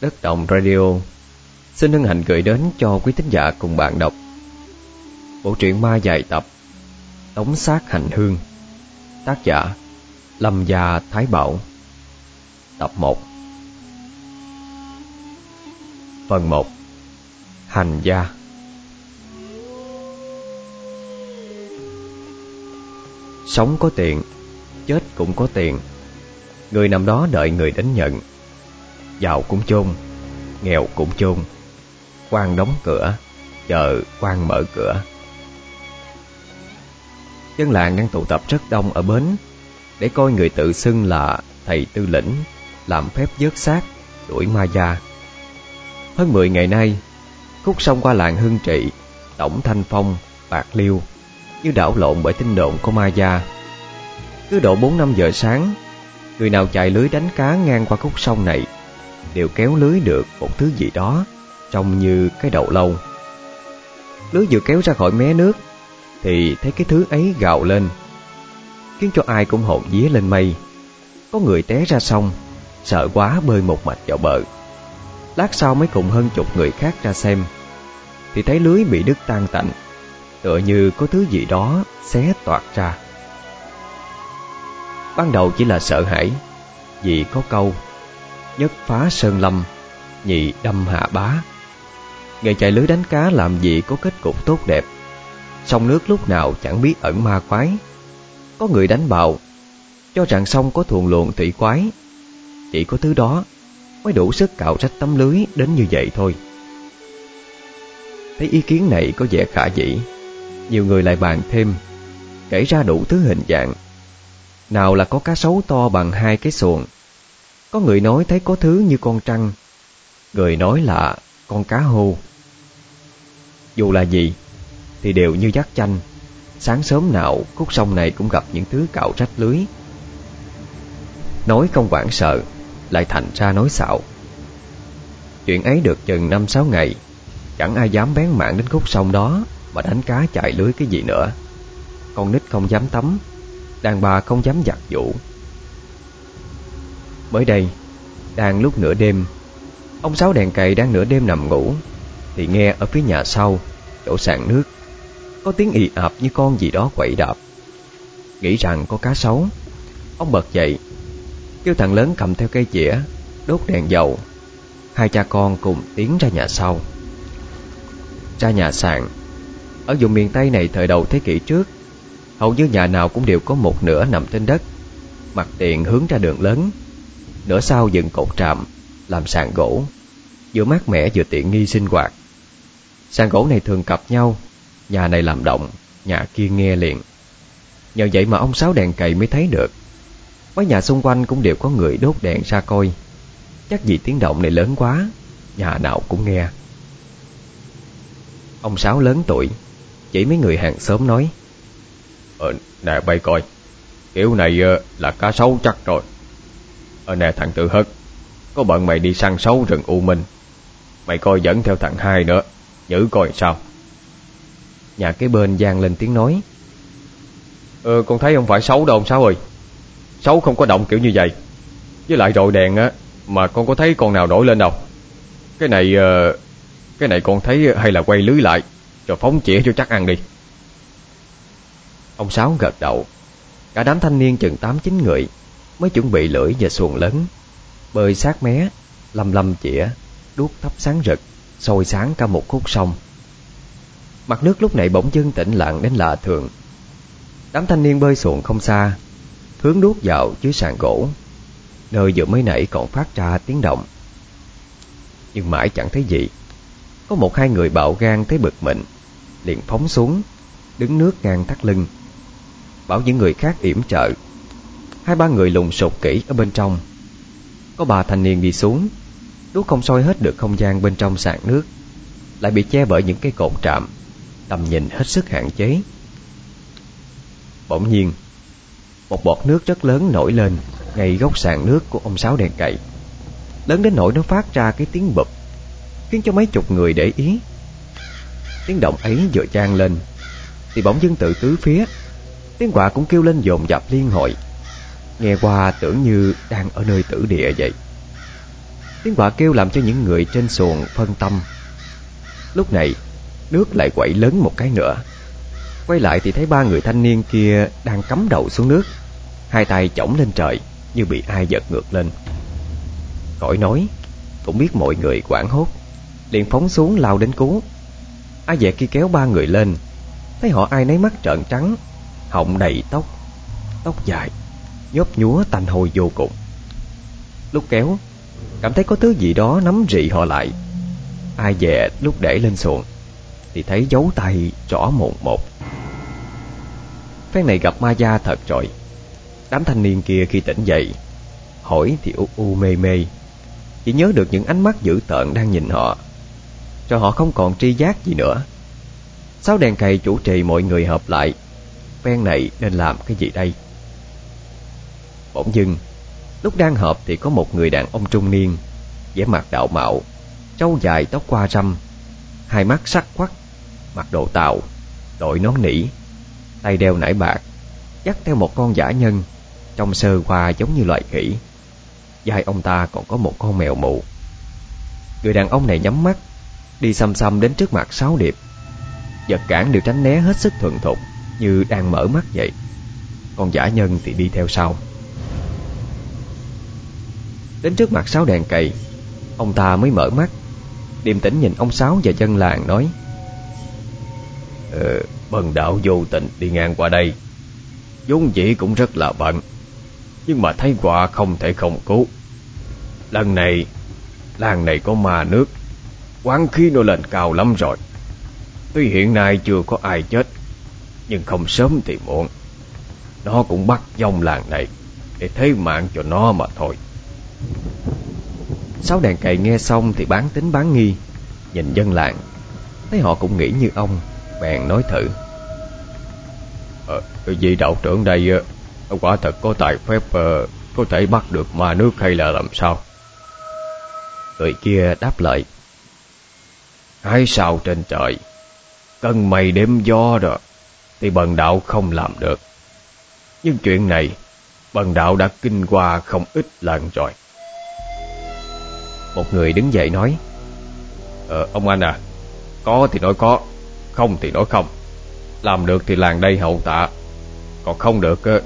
Đất Động Radio. Xin hân hạnh gửi đến cho quý thính giả cùng bạn đọc. Bộ truyện ma dài tập. Tống sát hành hương. Tác giả, Lâm Gia Thái Bảo. Tập 1 Phần 1 Hành gia. Sống có tiền, Chết cũng có tiền. Người nằm đó đợi người đến nhận. Giàu cũng chôn Nghèo cũng chôn. Quan đóng cửa Chờ quan mở cửa. Dân làng đang tụ tập rất đông ở bến Để coi người tự xưng là Thầy Tư Lĩnh Làm phép dớt xác Đuổi ma gia Hơn 10 ngày nay Khúc sông qua làng Hưng Trị Tổng Thanh Phong, Bạc Liêu Như đảo lộn bởi tin đồn của ma gia Cứ độ 4-5 giờ sáng Người nào chạy lưới đánh cá ngang qua khúc sông này Đều kéo lưới được một thứ gì đó, Trông như cái đầu lâu Lưới vừa kéo ra khỏi mé nước, Thì thấy cái thứ ấy gào lên, Khiến cho ai cũng hồn vía lên mây. Có người té ra sông, Sợ quá bơi một mạch vào bờ. Lát sau mới cùng hơn chục người khác ra xem, Thì thấy lưới bị đứt tan tành, Tựa như có thứ gì đó xé toạc ra. Ban đầu chỉ là sợ hãi, Vì có câu Nhất phá sơn lâm, Nhị đâm hạ bá. Nghề chạy lưới đánh cá làm gì có kết cục tốt đẹp. Sông nước lúc nào chẳng biết ẩn ma quái. Có người đánh bạo Cho rằng sông có thuồng luồng thủy quái. Chỉ có thứ đó Mới đủ sức cạo rách tấm lưới đến như vậy thôi. Thấy ý kiến này có vẻ khả dĩ, Nhiều người lại bàn thêm, Kể ra đủ thứ hình dạng. Nào là có cá sấu to bằng hai cái xuồng có người nói thấy có thứ như con trăng. Người nói là con cá hô Dù là gì, Thì đều như dắt chanh. Sáng sớm nào, khúc sông này cũng gặp những thứ cạo rách lưới. Nói không quản sợ, Lại thành ra nói xạo. Chuyện ấy được chừng năm sáu ngày, Chẳng ai dám bén mạng đến khúc sông đó Mà đánh cá chạy lưới cái gì nữa. Con nít không dám tắm, Đàn bà không dám giặt vũ Mới đây, Đang lúc nửa đêm, Ông Sáu đèn cày đang nửa đêm nằm ngủ, Thì nghe ở phía nhà sau, Chỗ sàn nước, Có tiếng ị ạp như con gì đó quậy đạp. Nghĩ rằng có cá sấu, Ông bật dậy, Kêu thằng lớn cầm theo cây chĩa Đốt đèn dầu. Hai cha con cùng tiến ra nhà sau. Ra nhà sàn, Ở vùng miền Tây này thời đầu thế kỷ trước, Hầu như nhà nào cũng đều có một nửa nằm trên đất, Mặt tiền hướng ra đường lớn. Nửa sau dựng cột trạm Làm sàn gỗ. Vừa mát mẻ vừa tiện nghi sinh hoạt. Sàn gỗ này thường cặp nhau Nhà này làm động Nhà kia nghe liền. Nhờ vậy mà ông Sáu đèn cày mới thấy được. Mấy nhà xung quanh cũng đều có người đốt đèn ra coi. Chắc vì tiếng động này lớn quá Nhà nào cũng nghe. Ông Sáu lớn tuổi Chỉ mấy người hàng xóm nói. Ờ, nè bay coi. Kiểu này ờ, là cá sấu chắc rồi. Ờ nè, thằng tự hất, Có bận mày đi săn sấu rừng U Minh. Mày coi dẫn theo thằng hai nữa Giữ coi sao. Nhà cái bên gian lên tiếng nói. Ờ con thấy không phải xấu đâu, ông Sáu ơi. Xấu không có động kiểu như vậy. Với lại rọi đèn á, Mà con có thấy con nào đổi lên đâu. Cái này ờ, Cái này con thấy hay là quay lưới lại, Rồi phóng chĩa cho chắc ăn đi. Ông Sáu gật đầu. Cả đám thanh niên chừng tám chín người Mới chuẩn bị lưỡi và xuồng lớn. Bơi sát mé, Lầm lầm chĩa, Đuốc thắp sáng rực soi sáng cả một khúc sông. Mặt nước lúc này bỗng dưng tĩnh lặng đến lạ thường. Đám thanh niên bơi xuồng không xa, Hướng đuốc vào dưới sàn gỗ. Nơi vừa mới nãy còn phát ra tiếng động. Nhưng mãi chẳng thấy gì. Có một hai người bạo gan thấy bực mình, Liền phóng xuống, Đứng nước ngang thắt lưng. Bảo những người khác yểm trợ. Hai ba người lùng sục kỹ ở bên trong. Có bà thanh niên đi xuống Đuốc không soi hết được không gian bên trong sàn nước, Lại bị che bởi những cái cột trạm, Tầm nhìn hết sức hạn chế. Bỗng nhiên, Một bọt nước rất lớn nổi lên Ngay góc sàn nước của ông Sáu đèn cậy. Lớn đến nỗi nó phát ra cái tiếng bụp, Khiến cho mấy chục người để ý. Tiếng động ấy vừa trang lên, Thì bỗng dưng tự tứ phía, Tiếng quạ cũng kêu lên dồn dập liên hồi. Nghe qua tưởng như đang ở nơi tử địa vậy. Tiếng quạ kêu làm cho những người trên xuồng phân tâm. Lúc này, Nước lại quậy lớn một cái nữa. Quay lại thì thấy ba người thanh niên kia Đang cắm đầu xuống nước. Hai tay chổng lên trời, Như bị ai giật ngược lên. Khỏi nói, Cũng biết mọi người quảng hốt. Liền phóng xuống lao đến cứu. Ai dẹ kia kéo ba người lên. Thấy họ ai nấy mắt trợn trắng, Họng đầy tóc Tóc dài nhóp nhúa tanh hôi vô cùng. Lúc kéo, Cảm thấy có thứ gì đó nắm rị họ lại. Ai dè lúc để lên xuồng, Thì thấy dấu tay rõ mồn một. Phen này gặp ma gia thật rồi. Đám thanh niên kia khi tỉnh dậy, Hỏi thì u u mê mê. Chỉ nhớ được những ánh mắt dữ tợn đang nhìn họ. Cho họ không còn tri giác gì nữa. Sáu đèn cày chủ trì mọi người hợp lại. Phen này nên làm cái gì đây? Bỗng dưng. Lúc đang họp thì có một người đàn ông trung niên, vẻ mặt đạo mạo, Trâu dài tóc qua râm, Hai mắt sắc quắc Mặt đồ tàu, Đội nón nỉ, Tay đeo nải bạc, Dắt theo một con giả nhân Trong sơ qua giống như loài khỉ. Dài ông ta còn có một con mèo mụ Người đàn ông này nhắm mắt, Đi xăm xăm đến trước mặt sáu điệp. Vật cản đều tránh né hết sức thuận thục, Như đang mở mắt vậy Con giả nhân thì đi theo sau. Đến trước mặt sáu đèn cầy, Ông ta mới mở mắt Điềm tĩnh nhìn ông Sáu và dân làng nói Ờ, bần đạo vô tình đi ngang qua đây. Vốn dĩ cũng rất là bận Nhưng mà thấy quả không thể không cứu. Lần này Làng này có ma nước Quán khí nó lên cao lắm rồi. Tuy hiện nay chưa có ai chết Nhưng không sớm thì muộn. Nó cũng bắt dòng làng này Để thấy mạng cho nó mà thôi. Sáu đàn cày nghe xong thì bán tính bán nghi Nhìn dân làng. Thấy họ cũng nghĩ như ông Bèn nói thử. Ờ, Vì đạo trưởng đây ờ, Quả thật có tài phép ờ, Có thể bắt được ma nước hay là làm sao? Người kia đáp lại. Hai sao trên trời Cần mây đêm gió rồi Thì bần đạo không làm được. Nhưng chuyện này Bần đạo đã kinh qua không ít lần rồi. Một người đứng dậy nói Ờ ông anh à Có thì nói có, Không thì nói không. Làm được thì làng đây hậu tạ, Còn không được ờ,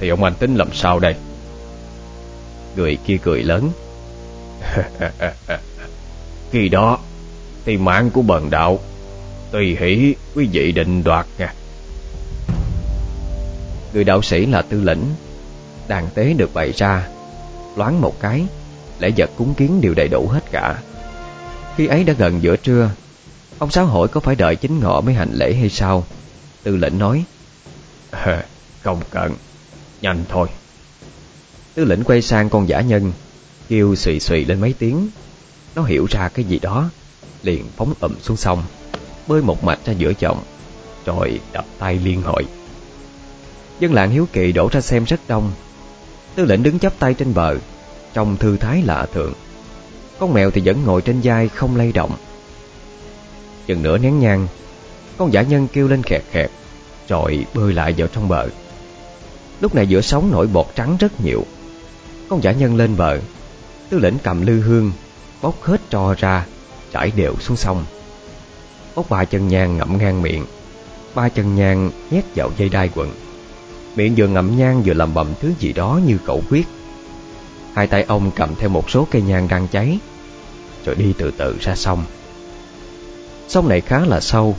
Thì ông anh tính làm sao đây? Người kia cười lớn, Khi đó Thì mạng của bần đạo Tùy hỷ quý vị định đoạt nha. Người đạo sĩ là tư lĩnh, Đàn tế được bày ra, Loáng một cái Lễ vật cúng kiến đều đầy đủ hết cả. Khi ấy đã gần giữa trưa Ông Sáu hỏi có phải đợi chính ngọ mới hành lễ hay sao? Tư lĩnh nói Không cần Nhanh thôi. Tư lĩnh quay sang con giả nhân Kêu xùy xùy lên mấy tiếng. Nó hiểu ra cái gì đó Liền phóng ẩm xuống sông Bơi một mạch ra giữa chồng Rồi đập tay liên hội. Dân làng hiếu kỳ đổ ra xem rất đông. Tư lệnh đứng chắp tay trên bờ trong thư thái lạ thường. Con mèo thì vẫn ngồi trên vai không lay động. Chừng nửa nén nhang, Con giả nhân kêu lên khẹt khẹt, Rồi bơi lại vào trong bờ. Lúc này giữa sóng nổi bọt trắng rất nhiều. Con giả nhân lên bờ, Tư lĩnh cầm lư hương Bóc hết trò ra, Trải đều xuống sông. Bóc ba chân nhang ngậm ngang miệng, Ba chân nhang nhét vào dây đai quần. Miệng vừa ngậm nhang vừa làm bầm thứ gì đó như cậu quyết. Hai tay ông cầm theo một số cây nhang đang cháy, Rồi đi từ từ ra sông. Sông này khá là sâu,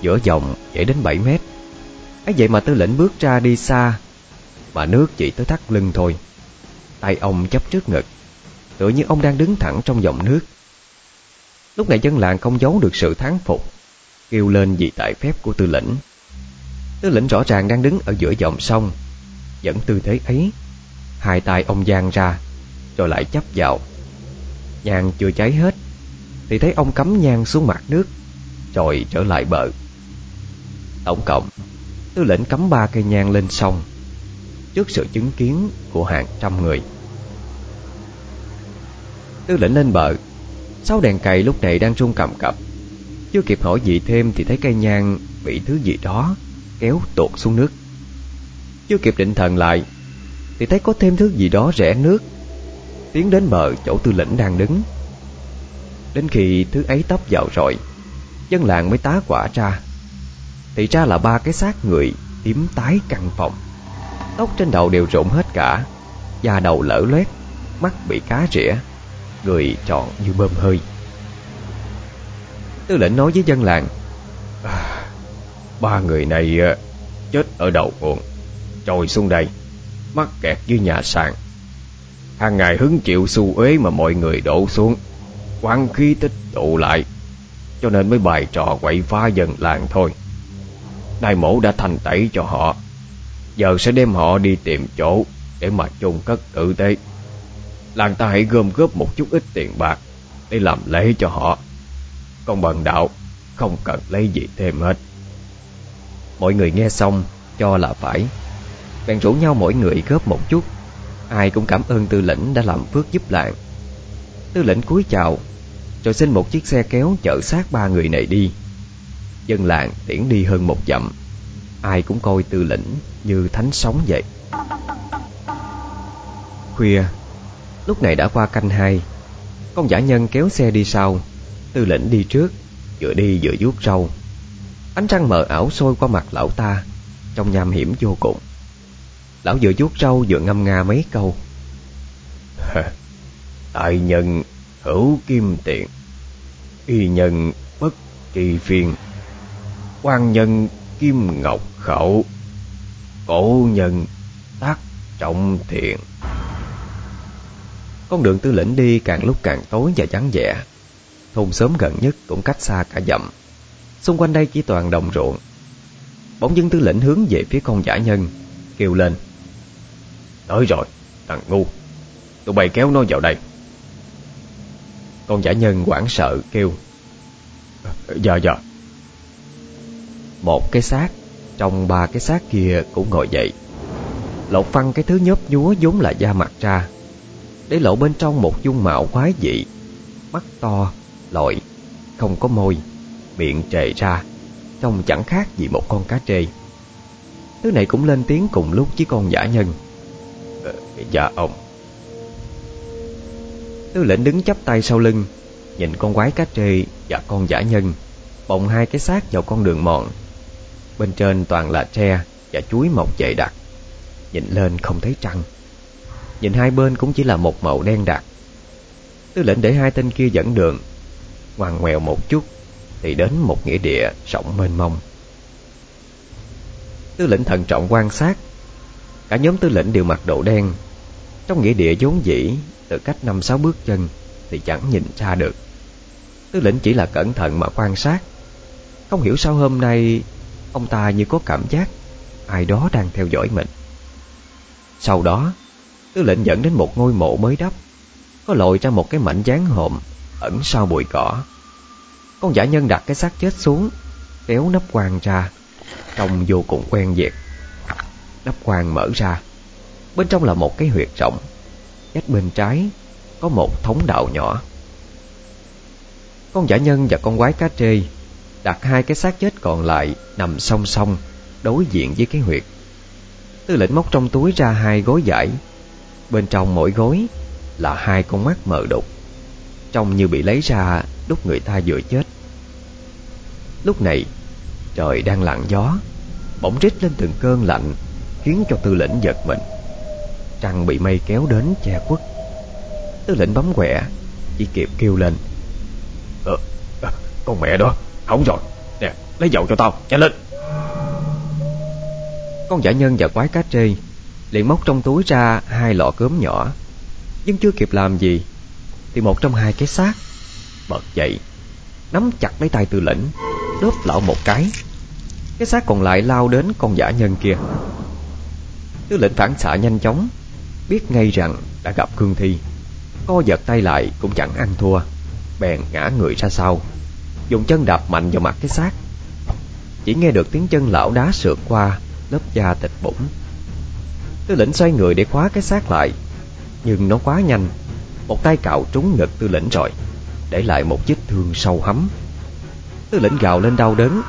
Giữa dòng dễ đến 7 mét. Ấy vậy mà tư lĩnh bước ra đi xa, Mà nước chỉ tới thắt lưng thôi. Tay ông chấp trước ngực, Tựa như ông đang đứng thẳng trong dòng nước. Lúc này dân làng không giấu được sự thán phục, Kêu lên vì tại phép của tư lĩnh. Tư lĩnh rõ ràng đang đứng ở giữa dòng sông. Vẫn tư thế ấy, Hai tay ông giang ra. Rồi lại chấp vào. Nhang chưa cháy hết, Thì thấy ông cắm nhang xuống mặt nước, Rồi trở lại bờ. Tổng cộng, Tư lệnh cắm ba cây nhang lên sông, Trước sự chứng kiến của hàng trăm người. Tư lệnh lên bờ, Sáu đèn cày lúc này đang rung cầm cập. Chưa kịp hỏi gì thêm Thì thấy cây nhang bị thứ gì đó Kéo tuột xuống nước. Chưa kịp định thần lại, Thì thấy có thêm thứ gì đó rẽ nước. Tiến đến bờ chỗ tư lĩnh đang đứng. Đến khi thứ ấy tấp vào rồi Dân làng mới tá quả ra. Thì ra là ba cái xác người tím tái căn phòng. Tóc trên đầu đều rụng hết cả Da đầu lở loét Mắt bị cá rỉa Người tròn như bơm hơi. Tư lệnh nói với dân làng à, Ba người này à, chết ở đầu nguồn Trồi xuống đây Mắc kẹt dưới nhà sàn hàng ngày hứng chịu xu uế mà mọi người đổ xuống. Quán khí tích tụ lại, Cho nên mới bài trò quậy phá dân làng thôi. Nay mổ đã thành tẩy cho họ. Giờ sẽ đem họ đi tìm chỗ Để mà chôn cất tử tế. Làng ta hãy gom góp một chút ít tiền bạc Để làm lễ cho họ. Còn bằng đạo, Không cần lấy gì thêm hết. Mọi người nghe xong, Cho là phải. Bèn rủ nhau mỗi người góp một chút. Ai cũng cảm ơn tư lĩnh đã làm phước giúp làng Tư lĩnh cúi chào, Rồi xin một chiếc xe kéo chở xác ba người này đi. Dân làng tiễn đi hơn một dặm, Ai cũng coi tư lĩnh như thánh sống vậy. Khuya, Lúc này đã qua canh hai, Con giả nhân kéo xe đi sau. Tư lĩnh đi trước, Vừa đi vừa vuốt râu. Ánh trăng mờ ảo sôi qua mặt lão ta, Trong nham hiểm vô cùng. Lão vừa vuốt râu vừa ngâm nga mấy câu. Tại nhân hữu kim tiện Y nhân bất kỳ phiền. Quan nhân kim ngọc khẩu. Cổ nhân tác trọng thiện. Con đường tư lĩnh đi càng lúc càng tối và vắng vẻ. Thôn xóm gần nhất cũng cách xa cả dặm. Xung quanh đây chỉ toàn đồng ruộng. Bỗng dưng tư lĩnh hướng về phía con giả nhân Kêu lên nói rồi, thằng ngu Tụi bay kéo nó vào đây. Con giả nhân quảng sợ kêu Dạ dạ Một cái xác Trong ba cái xác kia cũng ngồi dậy. Lột phăng cái thứ nhớp nhúa vốn là da mặt ra Để lộ bên trong một dung mạo quái dị. Mắt to, lội, không có môi Miệng trề ra Trông chẳng khác gì một con cá trê. Thứ này cũng lên tiếng cùng lúc với con giả nhân. Dạ ông. Tư lệnh đứng chắp tay sau lưng, Nhìn con quái cá trê và con giả nhân, Bồng hai cái xác vào con đường mòn. Bên trên toàn là tre Và chuối mọc dày đặc. Nhìn lên không thấy trăng. Nhìn hai bên cũng chỉ là một màu đen đặc. Tư lệnh để hai tên kia dẫn đường. Ngoằn ngoèo một chút Thì đến một nghĩa địa rộng mênh mông. Tư lệnh thận trọng quan sát. Cả nhóm tư lệnh đều mặc đồ đen trong nghĩa địa vốn dĩ, Từ cách năm sáu bước chân Thì chẳng nhìn ra được. Tư lệnh chỉ là cẩn thận mà quan sát. Không hiểu sao hôm nay, Ông ta như có cảm giác Ai đó đang theo dõi mình. Sau đó, Tư lệnh dẫn đến một ngôi mộ mới đắp. Có lội ra một cái mảnh dáng hộm Ẩn sau bụi cỏ. Con giả nhân đặt cái xác chết xuống, Kéo nắp quan ra, Trông vô cùng quen việc. Nắp quan mở ra. Bên trong là một cái huyệt rộng. Cách bên trái Có một thống đạo nhỏ. Con giả nhân và con quái cá trê Đặt hai cái xác chết còn lại Nằm song song Đối diện với cái huyệt. Tư lệnh móc trong túi ra hai gối giải. Bên trong mỗi gối Là hai con mắt mờ đục. Trông như bị lấy ra Lúc người ta vừa chết. Lúc này, Trời đang lặng gió, Bỗng rít lên từng cơn lạnh, Khiến cho tư lệnh giật mình. Trăng bị mây kéo đến che khuất. Tư lệnh bấm quẹ Chỉ kịp kêu lên. Ờ, à, con mẹ đó, hỏng rồi. Nè, lấy dầu cho tao, nhanh lên. Con giả nhân và quái cá trê liền móc trong túi ra hai lọ cớm nhỏ. Nhưng chưa kịp làm gì Thì một trong hai cái xác Bật dậy Nắm chặt lấy tay tư lệnh Đớp lão một cái. Cái xác còn lại lao đến con giả nhân kia. Tư lệnh phản xạ nhanh chóng Biết ngay rằng đã gặp cương thi. Co giật tay lại cũng chẳng ăn thua, Bèn ngã người ra sau. Dùng chân đạp mạnh vào mặt cái xác. Chỉ nghe được tiếng chân lão đá sượt qua, Lớp da thịt bụng Tư lĩnh xoay người để khóa cái xác lại, Nhưng nó quá nhanh. Một tay cạo trúng ngực tư lĩnh rồi, Để lại một vết thương sâu hắm. Tư lĩnh gào lên đau đớn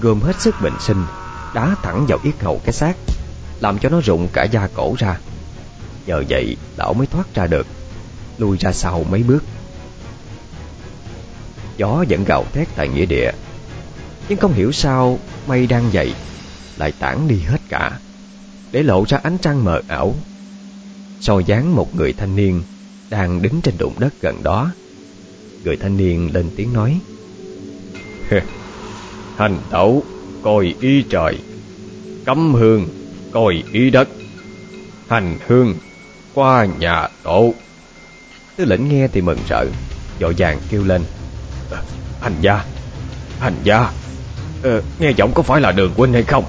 Gồm hết sức bình sinh, Đá thẳng vào yết hầu cái xác, Làm cho nó rụng cả da cổ ra. Nhờ vậy, lão mới thoát ra được. Lui ra sau mấy bước. Gió vẫn gào thét tại nghĩa địa. Nhưng không hiểu sao, Mây đang dậy, Lại tản đi hết cả, Để lộ ra ánh trăng mờ ảo. Soi dáng một người thanh niên Đang đứng trên đụng đất gần đó, Người thanh niên lên tiếng nói Hành tẩu, coi ý trời, Cấm hương, coi ý đất, Hành hương qua nhà tổ. Tư lĩnh nghe thì mừng rỡ Dội vàng kêu lên. Ờ, hành gia Hành gia ờ, Nghe giọng có phải là đường huynh hay không?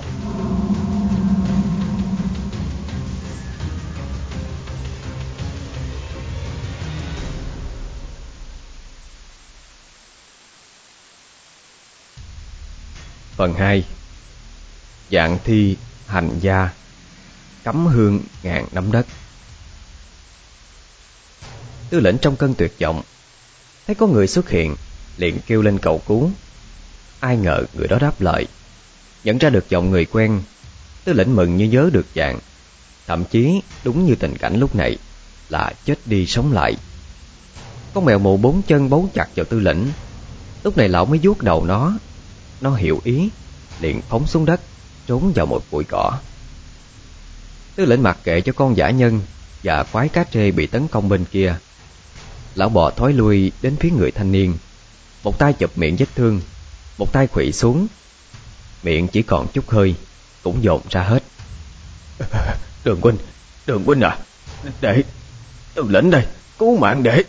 Phần 2 Dạng thi hành gia Cấm hương ngàn nắm đất. Tư lệnh trong cơn tuyệt vọng. Thấy có người xuất hiện, Liền kêu lên cầu cứu. Ai ngờ người đó đáp lời. Nhận ra được giọng người quen, Tư lệnh mừng như nhớ được dạng. Thậm chí, đúng như tình cảnh lúc này, Là chết đi sống lại. Con mèo mù bốn chân bấu chặt vào tư lĩnh Lúc này lão mới vuốt đầu nó. Nó hiểu ý, Liền phóng xuống đất, Trốn vào một bụi cỏ. Tư lệnh mặc kệ cho con giả nhân Và quái cá trê bị tấn công bên kia. Lão bò thói lui đến phía người thanh niên. Một tay chụp miệng vết thương Một tay khủy xuống. Miệng chỉ còn chút hơi Cũng dồn ra hết. Đường huynh, đường huynh à Để, tư lĩnh đây Cứu mạng để.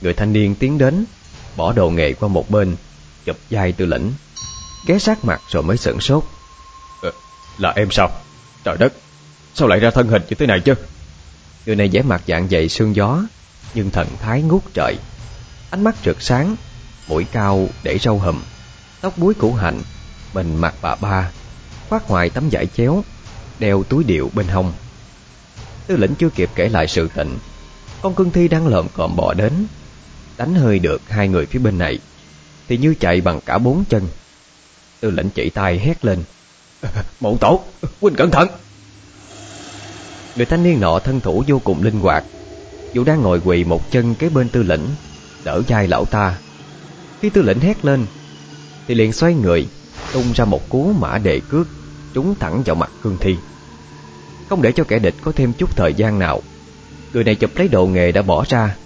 Người thanh niên tiến đến Bỏ đồ nghề qua một bên Chụp vai tư lĩnh Ghé sát mặt rồi mới sửng sốt. À, Là em sao? Trời đất Sao lại ra thân hình như thế này chứ Người này vẻ mặt dạng dày sương gió Nhưng thần thái ngút trời. Ánh mắt rực sáng Mũi cao để râu hùm Tóc búi củ hạnh Mình mặt bà ba Khoác ngoài tấm vải chéo Đeo túi điệu bên hông. Tư lĩnh chưa kịp kể lại sự tình Con cưng thi đang lợm còm bò đến Đánh hơi được hai người phía bên này Thì như chạy bằng cả bốn chân. Tư lệnh chỉ tay hét lên. Mộ tổ, huynh cẩn thận. Người thanh niên nọ thân thủ vô cùng linh hoạt. Dù đang ngồi quỳ một chân kế bên tư lĩnh, Đỡ vai lão ta. Khi tư lĩnh hét lên, Thì liền xoay người, Tung ra một cú mã đề cước, Trúng thẳng vào mặt cương thi. Không để cho kẻ địch có thêm chút thời gian nào, Người này chụp lấy đồ nghề đã bỏ ra.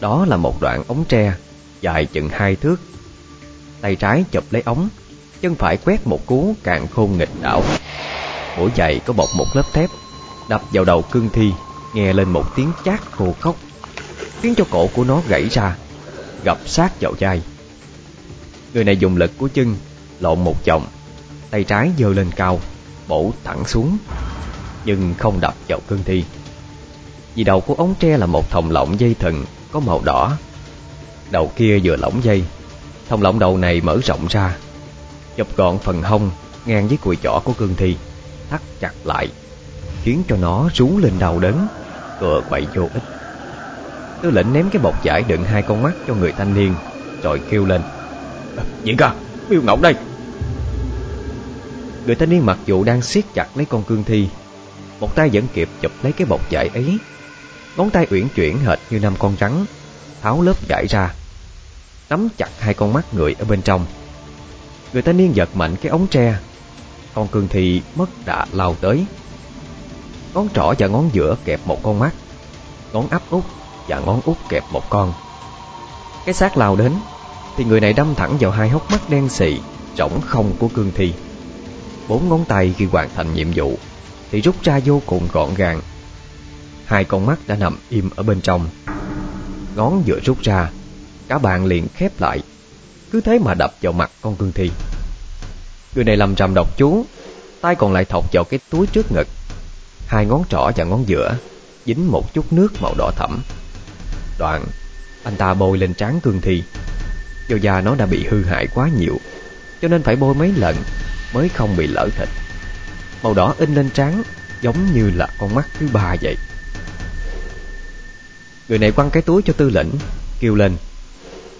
Đó là một đoạn ống tre, Dài chừng hai thước. Tay trái chụp lấy ống, Chân phải quét một cú càng khôn nghịch đảo. Mũi giày có bọc một lớp thép. Đập vào đầu cương thi, Nghe lên một tiếng chát khô khóc Khiến cho cổ của nó gãy ra gập sát vào chai Người này dùng lực của chân, Lộn một vòng, Tay trái giơ lên cao, Bổ thẳng xuống, Nhưng không đập vào cương thi. Vì đầu của ống tre là một thòng lọng dây thừng Có màu đỏ. Đầu kia vừa lỏng dây, Thòng lọng đầu này mở rộng ra, chụp gọn phần hông Ngang với cùi chỏ của cương thi, Thắt chặt lại. Khiến cho nó rú lên đau đớn. Cựa quậy vô ích. Tư lệnh ném cái bọc giải đựng hai con mắt cho người thanh niên Rồi kêu lên. Ờ, à, Diễn ca, miêu ngọc đây. Người thanh niên mặc dù đang siết chặt lấy con cương thi Một tay vẫn kịp chụp lấy cái bọc giải ấy. Ngón tay uyển chuyển hệt như năm con rắn Tháo lớp giải ra Nắm chặt hai con mắt người ở bên trong. Người thanh niên giật mạnh cái ống tre Con cương thi mất đà lao tới. Ngón trỏ và ngón giữa kẹp một con mắt, Ngón áp út và ngón út kẹp một con. Cái xác lao đến, Thì người này đâm thẳng vào hai hốc mắt đen xì Rỗng không của cương thi. Bốn ngón tay khi hoàn thành nhiệm vụ, Thì rút ra vô cùng gọn gàng. Hai con mắt đã nằm im ở bên trong. Ngón vừa rút ra, Cả bàn liền khép lại. Cứ thế mà đập vào mặt con cương thi. Người này làm rầm độc chú, Tay còn lại thọc vào cái túi trước ngực. Hai ngón trỏ và ngón giữa Dính một chút nước màu đỏ thẫm. Đoạn Anh ta bôi lên trán cương thi. Do da nó đã bị hư hại quá nhiều Cho nên phải bôi mấy lần Mới không bị lỡ thịt. Màu đỏ in lên trán Giống như là con mắt thứ ba vậy. Người này quăng cái túi cho tư lĩnh Kêu lên.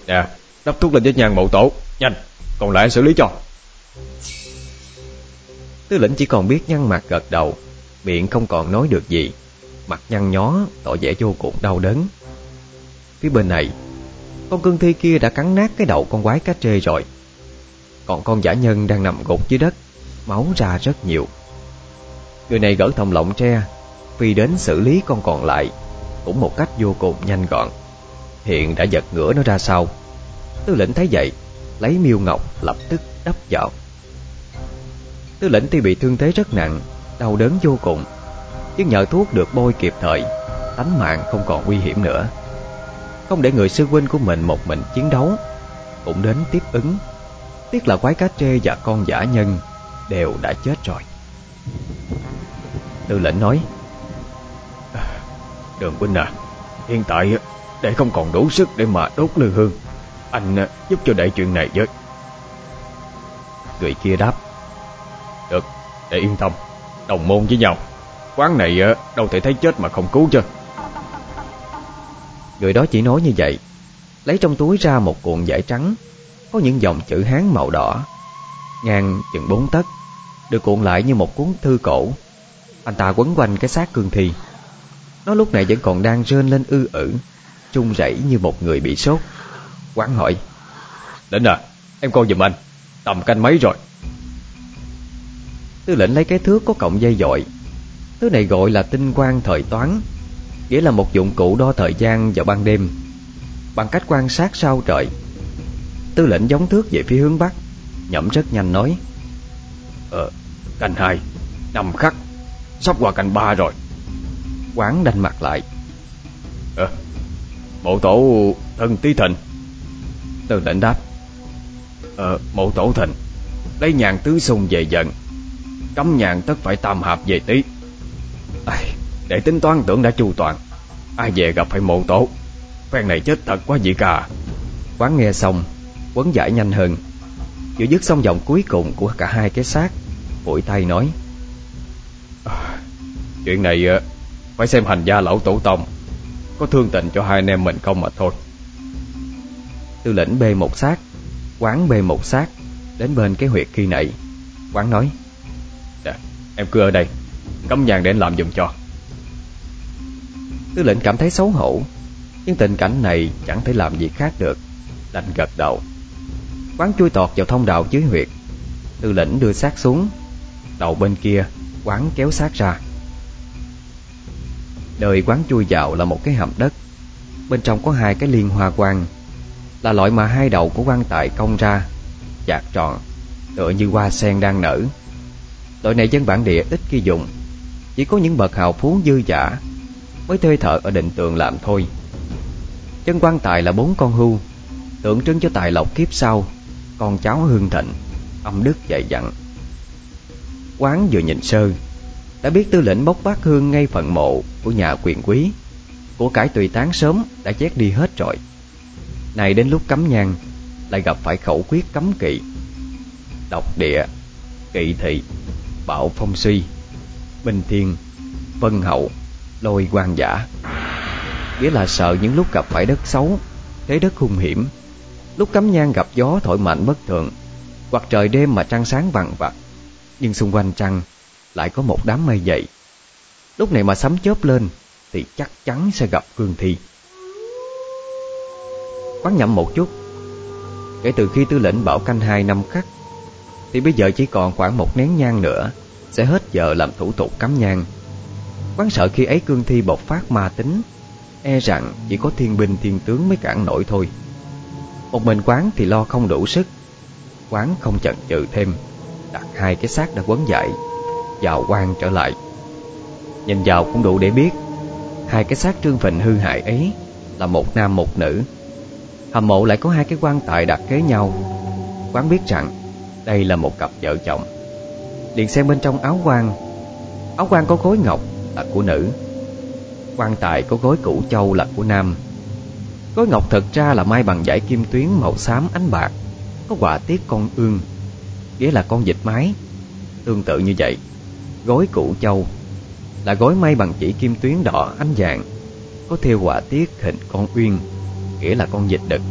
Nè đắp thuốc lên với nhang mộ tổ. Nhanh còn lại xử lý cho. Tư lĩnh chỉ còn biết nhăn mặt gật đầu Miệng không còn nói được gì. Mặt nhăn nhó, tỏ vẻ vô cùng đau đớn. Phía bên này, Con cương thi kia đã cắn nát cái đầu con quái cá trê rồi. Còn con giả nhân đang nằm gục dưới đất, Máu ra rất nhiều. Người này gỡ thòng lọng tre, Phi đến xử lý con còn lại, Cũng một cách vô cùng nhanh gọn. Hiện đã giật ngửa nó ra sau. Tư lĩnh thấy vậy, Lấy miêu ngọc lập tức đắp vào. Tư lĩnh tuy bị thương thế rất nặng Đau đớn vô cùng. Nhưng nhờ thuốc được bôi kịp thời Tánh mạng không còn nguy hiểm nữa. Không để người sư huynh của mình một mình chiến đấu Cũng đến tiếp ứng. Tiếc là quái cá trê và con giả nhân Đều đã chết rồi. Tư lệnh nói Đường huynh à Hiện tại để không còn đủ sức để mà đốt lư hương. Anh giúp cho đại chuyện này với. Người kia đáp Được, để yên tâm Đồng môn với nhau. Quán này đâu thể thấy chết mà không cứu chứ. Người đó chỉ nói như vậy Lấy trong túi ra một cuộn vải trắng Có những dòng chữ Hán màu đỏ. Ngang chừng bốn tấc Được cuộn lại như một cuốn thư cổ. Anh ta quấn quanh cái xác cương thi. Nó lúc này vẫn còn đang rên lên ư ử Trung rẩy như một người bị sốt. Quán hỏi Đến à, em coi giùm anh Tầm canh mấy rồi? Tư lệnh lấy cái thước có cộng dây dội. Thứ này gọi là tinh quang thời toán Nghĩa là một dụng cụ đo thời gian vào ban đêm Bằng cách quan sát sao trời. Tư lệnh giống thước về phía hướng Bắc Nhậm rất nhanh nói Ờ, canh hai Năm khắc Sắp qua canh ba rồi. Quán đanh mặt lại Ờ, mộ tổ thân tí thịnh. Tư lệnh đáp Ờ, mộ tổ thịnh Lấy nhàn tứ xung về dần. Cấm nhàn tất phải tam hạp về tí. À, Để tính toán tưởng đã chu toàn Ai về gặp phải mộ tổ Phen này chết thật quá vậy cả Quán nghe xong Quấn giải nhanh hơn. Vừa dứt xong dòng cuối cùng của cả hai cái xác Vội tay nói. À, Chuyện này ờ, Phải xem hành gia lão tổ tông Có thương tình cho hai anh em mình không mà thôi. Tư lĩnh bê một xác Quán bê một xác Đến bên cái huyệt khi này Quán nói em cứ ở đây Cấm nhàn để anh làm giùm cho. Tư lệnh cảm thấy xấu hổ, Nhưng tình cảnh này chẳng thể làm gì khác được, Đành gật đầu. Quán chui tọt vào thông đạo dưới huyệt, Tư lệnh đưa xác xuống, Đầu bên kia Quán kéo xác ra. Đời quán chui vào là một cái hầm đất, Bên trong có hai cái liên hoa quan Là loại mà hai đầu của quan tài cong ra, Chạc tròn, Tựa như hoa sen đang nở. Loại này dân bản địa ít khi dùng. Chỉ có những bậc hào phú dư giả Mới thuê thợ ở định tường làm thôi. Chân quan tài là bốn con hưu, Tượng trưng cho tài lộc kiếp sau. Con cháu hương thịnh, Âm đức dạy dặn. Quán vừa nhìn sơ, Đã biết tư lệnh bốc bát hương ngay phần mộ Của nhà quyền quý. Của cải tùy tán sớm đã chết đi hết rồi. Này đến lúc cấm nhang, Lại gặp phải khẩu quyết cấm kỵ. Độc địa, Kỵ thị. Bạo phong suy, Bình thiên, Vân hậu, Lôi quan giả. Nghĩa là sợ những lúc gặp phải đất xấu, Thế đất hung hiểm, Lúc cắm nhang gặp gió thổi mạnh bất thường, Hoặc trời đêm mà trăng sáng vằn vặt, Nhưng xung quanh trăng Lại có một đám mây dậy Lúc này mà sấm chớp lên Thì chắc chắn sẽ gặp cương thi. Quán nhậm một chút. Kể từ khi tư lệnh bảo canh hai năm khắc, Thì bây giờ chỉ còn khoảng một nén nhang nữa. Sẽ hết giờ làm thủ tục cắm nhang. Quán sợ khi ấy cương thi bộc phát ma tính E rằng chỉ có thiên binh thiên tướng mới cản nổi thôi. Một mình quán thì lo không đủ sức. Quán không chần chừ thêm Đặt hai cái xác đã quấn dậy, Vào quan trở lại. Nhìn vào cũng đủ để biết Hai cái xác trương phình hư hại ấy Là một nam một nữ. Hầm mộ lại có hai cái quan tài đặt kế nhau. Quán biết rằng Đây là một cặp vợ chồng. Liền xem bên trong áo quan Áo quan có gối ngọc là của nữ. Quan tài có gối cũ châu là của nam. Gối ngọc thật ra là may bằng dải kim tuyến màu xám ánh bạc, Có quả tiết con ương, Nghĩa là con vịt mái. Tương tự như vậy, Gối cũ châu Là gối may bằng chỉ kim tuyến đỏ ánh vàng, Có thêu quả tiết hình con uyên, Nghĩa là con vịt đực,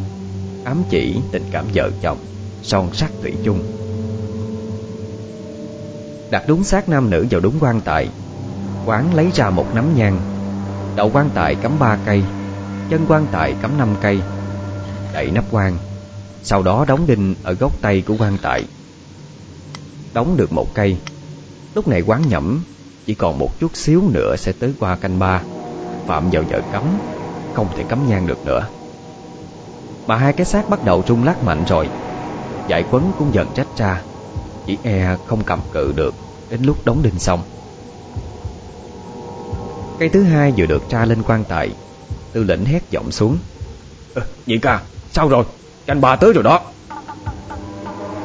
Ám chỉ tình cảm vợ chồng, Son sắc thủy chung. Đặt đúng xác nam nữ vào đúng quan tài. Quán lấy ra một nắm nhang. Đầu quan tài cắm ba cây, Chân quan tài cắm năm cây, Đậy nắp quan Sau đó đóng đinh ở gốc tay của quan tài. Đóng được một cây. Lúc này quán nhẩm, Chỉ còn một chút xíu nữa sẽ tới qua canh ba. Phạm vào giờ cấm Không thể cấm nhang được nữa. Mà hai cái xác bắt đầu rung lắc mạnh rồi. Giải quấn cũng dần trách ra. Chỉ e không cầm cự được Đến lúc đóng đinh xong. Cây thứ hai vừa được tra lên quan tài Tư lĩnh hét giọng xuống. À, Nhị ca, sao rồi? Canh ba tới rồi đó.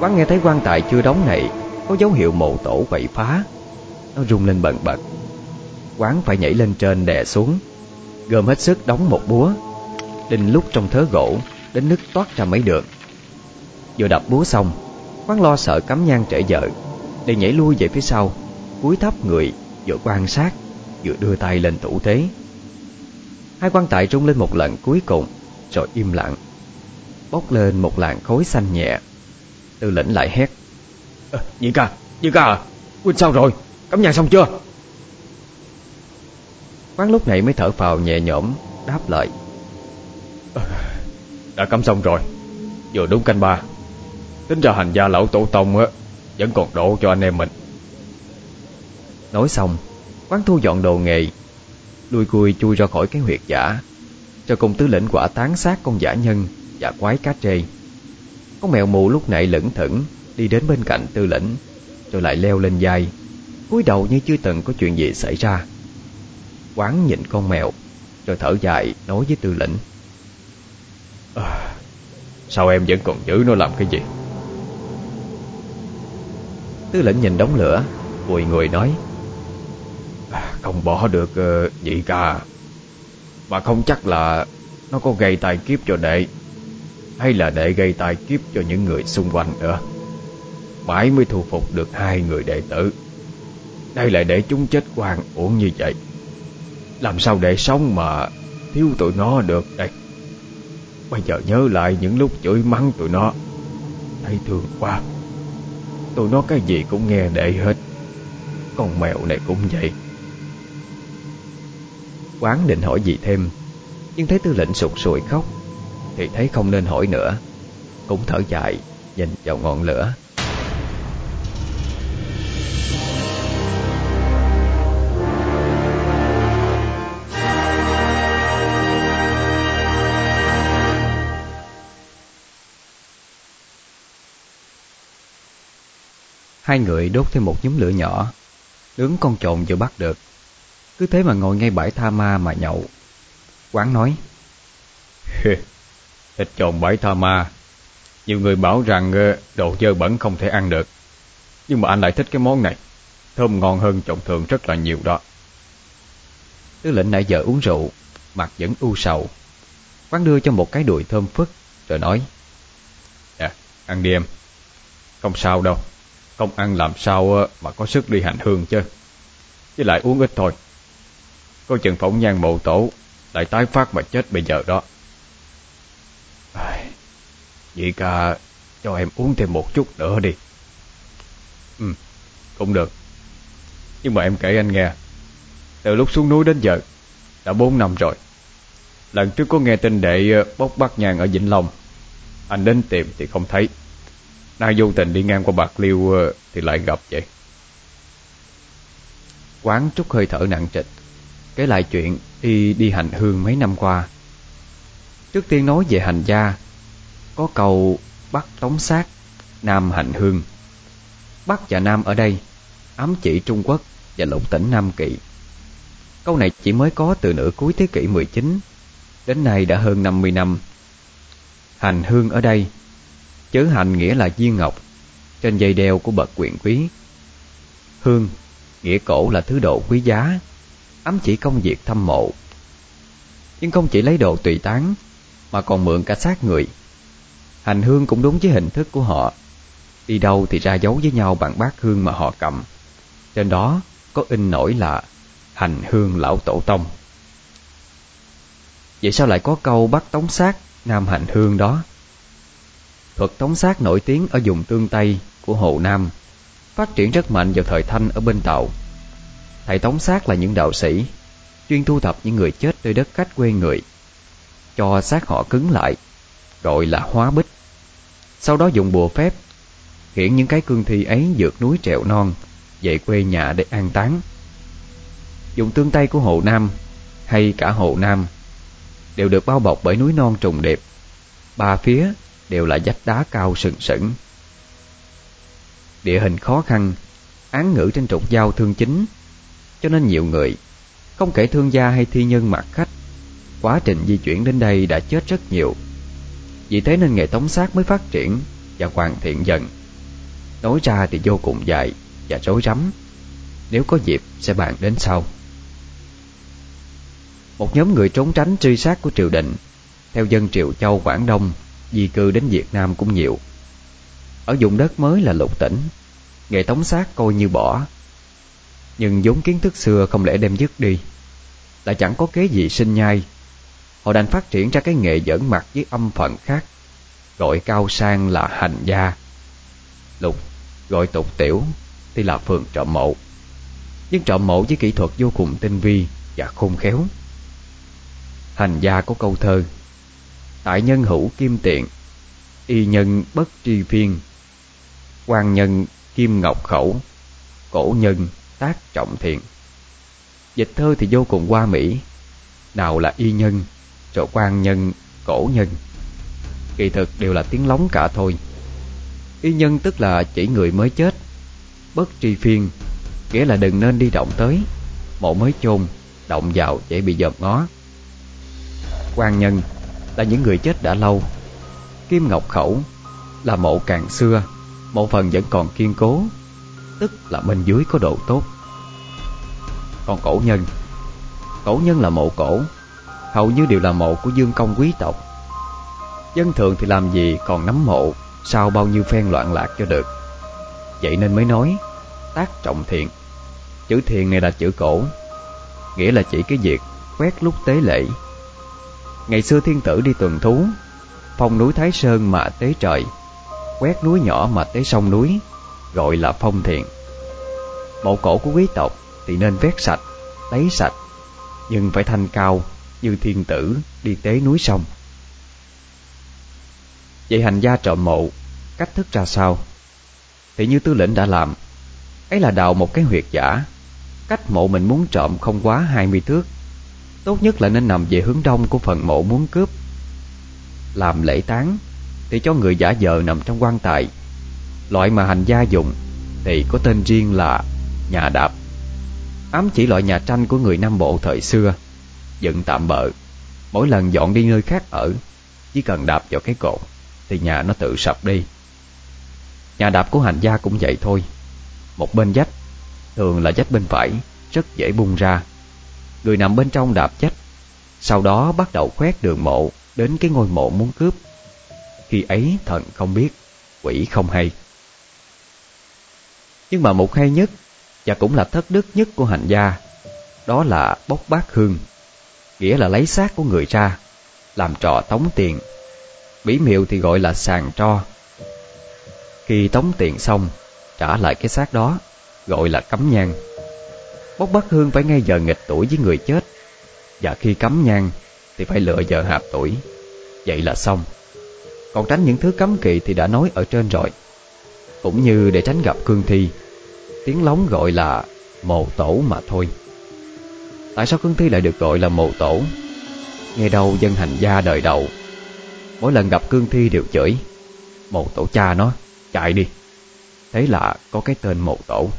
Quán nghe thấy quan tài chưa đóng này Có dấu hiệu mộ tổ quậy phá. Nó rung lên bần bật. Quán phải nhảy lên trên đè xuống. Gồm hết sức đóng một búa. Đinh lúc trong thớ gỗ Đến nứt toát ra mấy đường. Vừa đập búa xong Quán lo sợ cắm nhang trễ vợ Để nhảy lui về phía sau Cúi thấp người vừa quan sát Vừa đưa tay lên thủ thế. Hai quan tài rung lên một lần cuối cùng Rồi im lặng Bốc lên một làn khối xanh nhẹ. Tư lĩnh lại hét à, Nhị ca, nhị ca à Quỳnh sao rồi, cắm nhang xong chưa? Quán lúc này mới thở phào nhẹ nhõm Đáp lại à, Đã cắm xong rồi Vừa đúng canh ba. Tính ra hành gia lão tổ tông á Vẫn còn độ cho anh em mình. Nói xong Quán thu dọn đồ nghề Đuôi cui chui ra khỏi cái huyệt giả Cho công tứ lĩnh quả tán sát con giả nhân Và quái cá trê. Con mèo mù lúc nãy lững thững Đi đến bên cạnh tư lĩnh Rồi lại leo lên vai cúi đầu như chưa từng có chuyện gì xảy ra. Quán nhìn con mèo Rồi thở dài nói với tư lĩnh. À, Sao em vẫn còn giữ nó làm cái gì? Tư lĩnh nhìn đống lửa Vùi người nói à, Không bỏ được uh, nhị ca. Mà không chắc là Nó có gây tai kiếp cho đệ Hay là đệ gây tai kiếp cho những người xung quanh nữa. Mãi mới thu phục được hai người đệ tử. Đây lại để chúng chết quan uổng như vậy. Làm sao để sống mà Thiếu tụi nó được đây? Bây giờ nhớ lại những lúc chửi mắng tụi nó Thấy thương quá. Tụi nó cái gì cũng nghe để hết. Con mèo này cũng vậy. Quán định hỏi gì thêm, Nhưng thấy tư lệnh sụt sùi khóc, Thì thấy không nên hỏi nữa. Cũng thở dài, Nhìn vào ngọn lửa. Hai người đốt thêm một nhóm lửa nhỏ. Nướng con trộn vừa bắt được. Cứ thế mà ngồi ngay bãi tha ma mà nhậu. Quán nói Thịt trộn bãi tha ma. Nhiều người bảo rằng ờ, đồ dơ bẩn không thể ăn được. Nhưng mà anh lại thích cái món này. Thơm ngon hơn trộn thường rất là nhiều đó. Tư lệnh nãy giờ uống rượu Mặt vẫn u sầu. Quán đưa cho một cái đùi thơm phức Rồi nói Dạ, ăn đi em. Không sao đâu không ăn làm sao mà có sức đi hành hương chứ? Với lại uống ít thôi. Có chừng phỏng nhan mộ tổ Lại tái phát mà chết bây giờ đó. Vậy ca, cho em uống thêm một chút nữa đi. Ừ Cũng được. Nhưng mà em kể anh nghe. Từ lúc xuống núi đến giờ, Đã 4 năm rồi. Lần trước có nghe tin đệ bốc bắt nhang ở Vĩnh Long. Anh đến tìm thì không thấy. Đang vô tình đi ngang qua Bạc Liêu ờ, Thì lại gặp vậy. Quán trúc hơi thở nặng trịch. Kể lại chuyện y đi hành hương mấy năm qua. Trước tiên nói về hành gia. Có câu Bắc tống sát Nam hành hương. Bắc và Nam ở đây, Ám chỉ Trung Quốc và lục tỉnh Nam Kỵ. Câu này chỉ mới có từ nửa cuối thế kỷ 19 Đến nay đã hơn 50 năm. Hành hương ở đây Chớ hành nghĩa là viên ngọc, Trên dây đeo của bậc quyền quý. Hương, Nghĩa cổ là thứ độ quý giá, ám chỉ công việc thăm mộ. Nhưng không chỉ lấy đồ tùy tán, Mà còn mượn cả xác người. Hành hương cũng đúng với hình thức của họ. Đi đâu thì ra dấu với nhau bằng bát hương mà họ cầm. Trên đó có in nổi là Hành hương lão tổ tông. Vậy sao lại có câu bắt tống xác Nam hành hương đó? Thuật tống sát nổi tiếng ở vùng tương Tây của Hồ Nam Phát triển rất mạnh vào thời Thanh ở bên Tàu Thầy tống sát là những đạo sĩ chuyên thu thập những người chết nơi đất khách quê người, cho xác họ cứng lại, gọi là hóa bích. Sau đó dùng bùa phép, khiển những cái cương thi ấy vượt núi trèo non, về quê nhà để an táng. Dùng tương tây của Hồ Nam hay cả Hồ Nam đều được bao bọc bởi núi non trùng điệp, ba phía đều là vách đá cao sừng sững. Địa hình khó khăn, án ngữ trên trục giao thương chính, cho nên nhiều người, không kể thương gia hay thi nhân mặt khách, quá trình di chuyển đến đây đã chết rất nhiều. Vì thế nên nghề tống xác mới phát triển và hoàn thiện dần. Nói ra thì vô cùng dài và rối rắm. Nếu có dịp sẽ bàn đến sau. Một nhóm người trốn tránh truy sát của triều đình theo dân triều Châu Quảng Đông di cư đến Việt Nam cũng nhiều. Ở vùng đất mới là lục tỉnh, nghề tống xác coi như bỏ. Nhưng vốn kiến thức xưa không lẽ đem dứt đi, lại chẳng có kế gì sinh nhai. Họ đành phát triển ra cái nghề dẫn mặt với âm phận khác, gọi cao sang là hành gia. Lục gọi tục tiểu thì là phường trộm mộ. Nhưng trộm mộ với kỹ thuật vô cùng tinh vi và khôn khéo. Hành gia có câu thơ Tại nhân hữu kim tiện Y nhân bất tri phiên quan nhân kim ngọc khẩu Cổ nhân tác trọng thiện. Dịch thơ thì vô cùng hoa mỹ Nào là y nhân chỗ quan nhân, cổ nhân Kỳ thực đều là tiếng lóng cả thôi. Y nhân tức là chỉ người mới chết Bất tri phiên Nghĩa là đừng nên đi động tới Mộ mới chôn Động vào dễ bị dòm ngó. Quan nhân là những người chết đã lâu. Kim Ngọc Khẩu là mộ càng xưa, Mộ phần vẫn còn kiên cố, Tức là bên dưới có độ tốt. Còn cổ nhân Cổ nhân là mộ cổ, Hầu như đều là mộ của dương công quý tộc. Dân thường thì làm gì còn nắm mộ Sau bao nhiêu phen loạn lạc cho được. Vậy nên mới nói, Tác trọng thiện. Chữ thiện này là chữ cổ, Nghĩa là chỉ cái việc quét lúc tế lễ. Ngày xưa thiên tử đi tuần thú Phong núi Thái Sơn mà tế trời Quét núi nhỏ mà tế sông núi Gọi là phong thiện Mộ cổ của quý tộc Thì nên vét sạch, lấy sạch Nhưng phải thanh cao Như thiên tử đi tế núi sông. Vậy hành gia trộm mộ Cách thức ra sao? Thì như tư lĩnh đã làm Ấy là đào một cái huyệt giả Cách mộ mình muốn trộm không quá 20 thước Tốt nhất là nên nằm về hướng đông của phần mộ muốn cướp. Làm lễ tán, Thì cho người giả vờ nằm trong quan tài. Loại mà hành gia dùng Thì có tên riêng là nhà đạp. Ám chỉ loại nhà tranh của người Nam Bộ thời xưa, Dựng tạm bợ. Mỗi lần dọn đi nơi khác ở, Chỉ cần đạp vào cái cột, Thì nhà nó tự sập đi. Nhà đạp của hành gia cũng vậy thôi. Một bên dách, Thường là dách bên phải, Rất dễ bung ra. Người nằm bên trong đạp chết. Sau đó bắt đầu khoét đường mộ Đến cái ngôi mộ muốn cướp. Khi ấy thần không biết, Quỷ không hay. Nhưng mà một hay nhất, Và cũng là thất đức nhất của hành gia, Đó là bốc bát hương. Nghĩa là lấy xác của người ra, Làm trò tống tiền. Bí miệu thì gọi là sàn tro. Khi tống tiền xong, Trả lại cái xác đó, Gọi là cấm nhang. Bốc bắt hương phải ngay giờ nghịch tuổi với người chết. Và khi cấm nhang Thì phải lựa giờ hạp tuổi. Vậy là xong. Còn tránh những thứ cấm kỵ thì đã nói ở trên rồi. Cũng như để tránh gặp cương thi, Tiếng lóng gọi là mồ tổ mà thôi. Tại sao cương thi lại được gọi là mồ tổ? Nghe đâu dân hành gia đời đầu, Mỗi lần gặp cương thi đều chửi Mồ tổ cha nó, Chạy đi. Thế là có cái tên mồ tổ.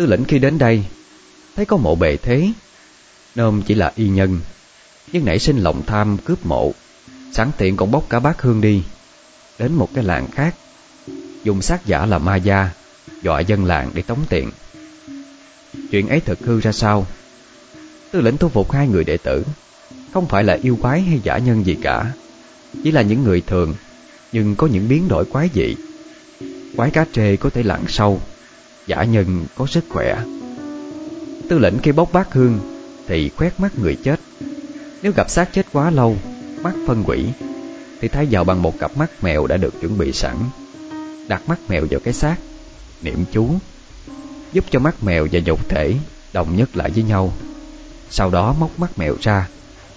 Tư lĩnh khi đến đây, Thấy có mộ bề thế, Nôm chỉ là y nhân, Nhưng nảy sinh lòng tham cướp mộ, Sẵn tiện còn bốc cả bát hương đi, Đến một cái làng khác, Dùng xác giả là ma gia, Dọa dân làng để tống tiện. Chuyện ấy thực hư ra sao? Tư lĩnh thu phục hai người đệ tử, Không phải là yêu quái hay giả nhân gì cả, Chỉ là những người thường, Nhưng có những biến đổi quái dị. Quái cá trê có thể lặn sâu Giả nhân có sức khỏe. Tư lệnh khi bốc bát hương Thì khoét mắt người chết. Nếu gặp xác chết quá lâu, Mắt phân quỷ, Thì thay vào bằng một cặp mắt mèo đã được chuẩn bị sẵn. Đặt mắt mèo vào cái xác, Niệm chú, Giúp cho mắt mèo và dục thể Đồng nhất lại với nhau. Sau đó móc mắt mèo ra,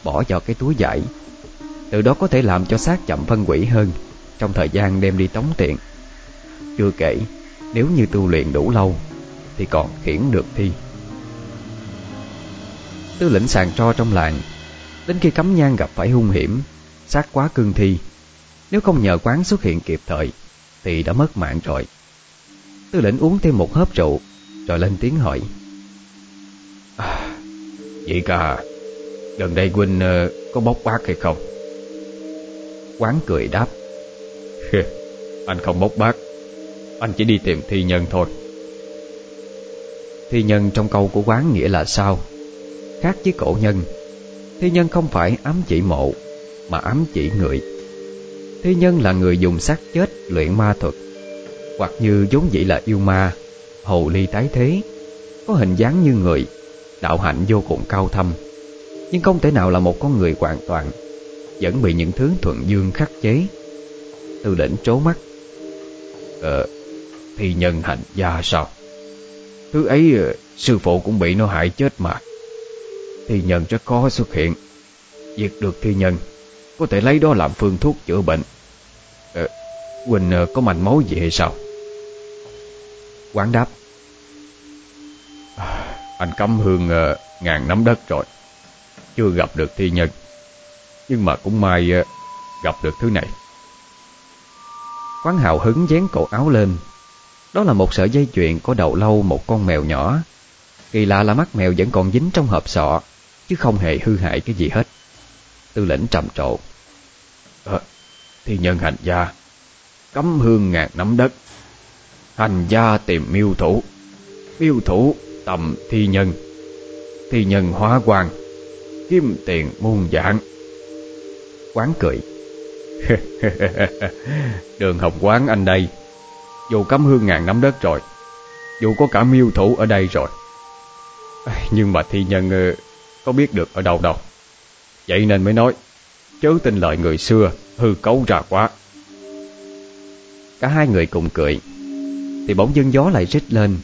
Bỏ vào cái túi vải. Từ đó có thể làm cho xác chậm phân quỷ hơn Trong thời gian đem đi tống tiện. Chưa kể nếu như tu luyện đủ lâu Thì còn khiển được thi. Tư lĩnh sàn tro trong làng Đến khi cấm nhang gặp phải hung hiểm Sát quá cương thi Nếu không nhờ quán xuất hiện kịp thời Thì đã mất mạng rồi. Tư lĩnh uống thêm một hớp rượu Rồi lên tiếng hỏi. À, Vậy cả Gần đây huynh uh, có bốc bát hay không? Quán cười đáp. Anh không bốc bát. Anh chỉ đi tìm thi nhân thôi. Thi nhân trong câu của quán nghĩa là sao? Khác với cổ nhân. Thi nhân không phải ám chỉ mộ, Mà ám chỉ người. Thi nhân là người dùng xác chết luyện ma thuật, Hoặc như vốn dĩ là yêu ma, Hồ ly tái thế, Có hình dáng như người, Đạo hạnh vô cùng cao thâm. Nhưng không thể nào là một con người hoàn toàn, Vẫn bị những thứ thuận dương khắc chế. Tư lĩnh trố mắt. Ờ Thi nhân hành gia sao Thứ ấy ờ, sư phụ cũng bị nó hại chết mà. Thi nhân rất khó xuất hiện. Diệt được thi nhân Có thể lấy đó làm phương thuốc chữa bệnh. Ờ, Quỳnh ờ, có manh mối gì hay sao? Quán đáp. À, Anh cấm hương uh, ngàn nắm đất rồi. Chưa gặp được thi nhân. Nhưng mà cũng may uh, gặp được thứ này. Quán hào hứng dán cổ áo lên đó là một sợi dây chuyền có đầu lâu một con mèo nhỏ. Kỳ lạ là mắt mèo vẫn còn dính trong hộp sọ Chứ không hề hư hại cái gì hết. Tư lĩnh trầm trộ à, ờ, Thì nhân hành gia Cấm hương ngàn nắm đất. Hành gia tìm miêu thủ. Miêu thủ tầm thi nhân. Thi nhân hóa quan Kiếm tiền muôn dạng. Quán cười. Đường học quán anh đây. Dù cấm hương ngàn nắm đất rồi, Dù có cả miêu thủ ở đây rồi. Nhưng mà thi nhân ờ, có biết được ở đâu đâu. Vậy nên mới nói, Chớ tin lời người xưa, Hư cấu ra quá. Cả hai người cùng cười, Thì bỗng dưng gió lại rít lên,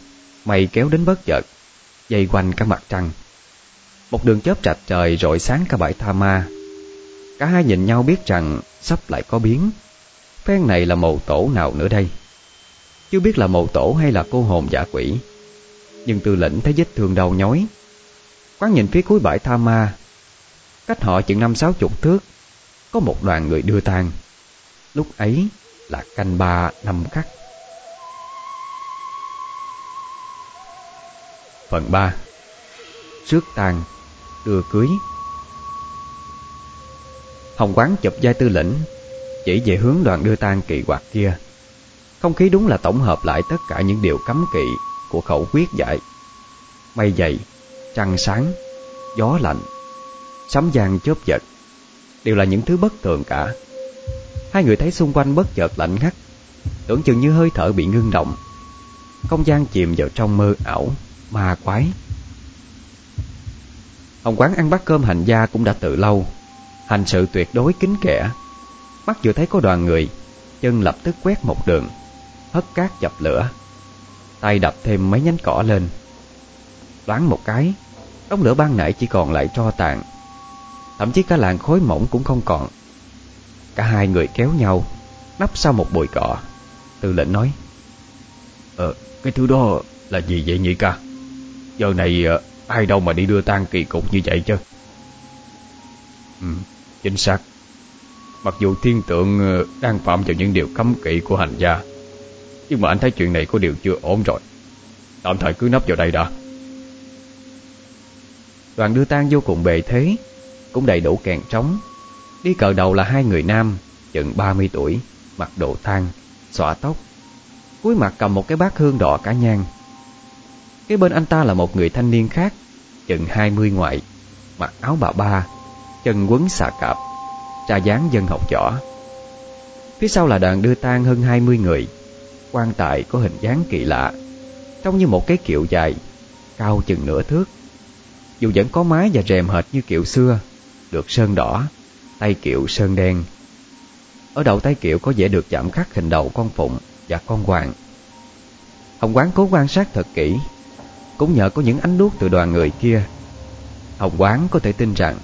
Mây kéo đến bất chợt, Dây quanh cả mặt trăng. Một đường chớp rạch trời rọi sáng cả bãi tha ma. Cả hai nhìn nhau biết rằng Sắp lại có biến. Phen này là mộ tổ nào nữa đây? Chưa biết là mộ tổ hay là cô hồn giả quỷ. Nhưng tư lĩnh thấy vết thương đau nhói. Quán nhìn phía cuối bãi Tha Ma. Cách họ chừng năm sáu chục thước, Có một đoàn người đưa tang. Lúc ấy là canh ba năm khắc. Phần 3 trước tang, Đưa cưới. Hồng quán chụp vai tư lĩnh, Chỉ về hướng đoàn đưa tang kỳ quặc kia. Không khí đúng là tổng hợp lại tất cả những điều cấm kỵ Của khẩu quyết dạy. Mây dày, Trăng sáng, Gió lạnh, Sấm giang chớp giật Đều là những thứ bất thường cả. Hai người thấy xung quanh bất chợt lạnh ngắt, Tưởng chừng như hơi thở bị ngưng động. Không gian chìm vào trong mơ ảo, Ma quái. Ông quán ăn bát cơm hành gia cũng đã từ lâu. Hành sự tuyệt đối kín kẻ Mắt vừa thấy có đoàn người, Chân lập tức quét một đường. Hất cát dập lửa. Tay đập thêm mấy nhánh cỏ lên. Đoán một cái Đống lửa ban nãy chỉ còn lại tro tàn. Thậm chí cả làn khối mỏng cũng không còn. Cả hai người kéo nhau Nắp sau một bụi cỏ. Tư lệnh nói Ờ, cái thứ đó là gì vậy nhị ca? Giờ này ờ, ai đâu mà đi đưa tang kỳ cục như vậy chứ? Ừ, chính xác. Mặc dù thiên tượng ờ, đang phạm vào những điều cấm kỵ của hành gia nhưng mà anh thấy chuyện này có điều chưa ổn rồi. Tạm thời cứ nấp vào đây đã. Đoàn đưa tang vô cùng bề thế, Cũng đầy đủ kèn trống. Đi cờ đầu là hai người nam, Chừng 30 tuổi, Mặc đồ tang, Xõa tóc. Cuối mặt cầm một cái bát hương đỏ cả nhang. Cái bên anh ta là một người thanh niên khác, Chừng 20 ngoại, Mặc áo bà ba, Chân quấn xà cạp Trà dáng dân học võ. Phía sau là đoàn đưa tang hơn 20 người quan tài có hình dáng kỳ lạ, Trông như một cái kiệu dài, Cao chừng nửa thước. Dù vẫn có mái và rèm hệt như kiệu xưa, Được sơn đỏ, Tay kiệu sơn đen. Ở đầu tay kiệu có vẻ được chạm khắc hình đầu con phụng Và con hoàng. Hồng quán cố quan sát thật kỹ, Cũng nhờ có những ánh đuốc từ đoàn người kia. Hồng Quán có thể tin rằng,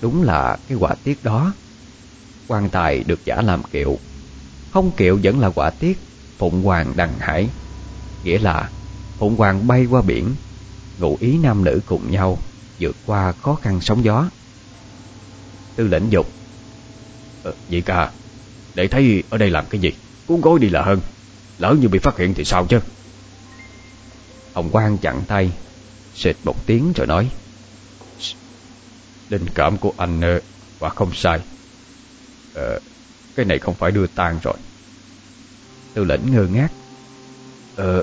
Đúng là cái quả tiết đó. Quan tài được giả làm kiệu. Không kiệu vẫn là quả tiết. Phụng hoàng đằng hải. Nghĩa là Phụng hoàng bay qua biển Ngụ ý nam nữ cùng nhau vượt qua khó khăn sóng gió. Tư lệnh dục ờ, Vậy ca Để thấy ở đây làm cái gì? Cuốn gối đi là hơn Lỡ như bị phát hiện thì sao chứ? Hồng Quang chặn tay Xịt một tiếng rồi nói Linh cảm của anh ờ, Quả không sai. Ờ, Cái này không phải đưa tang rồi. Tư lĩnh ngơ ngác. Ờ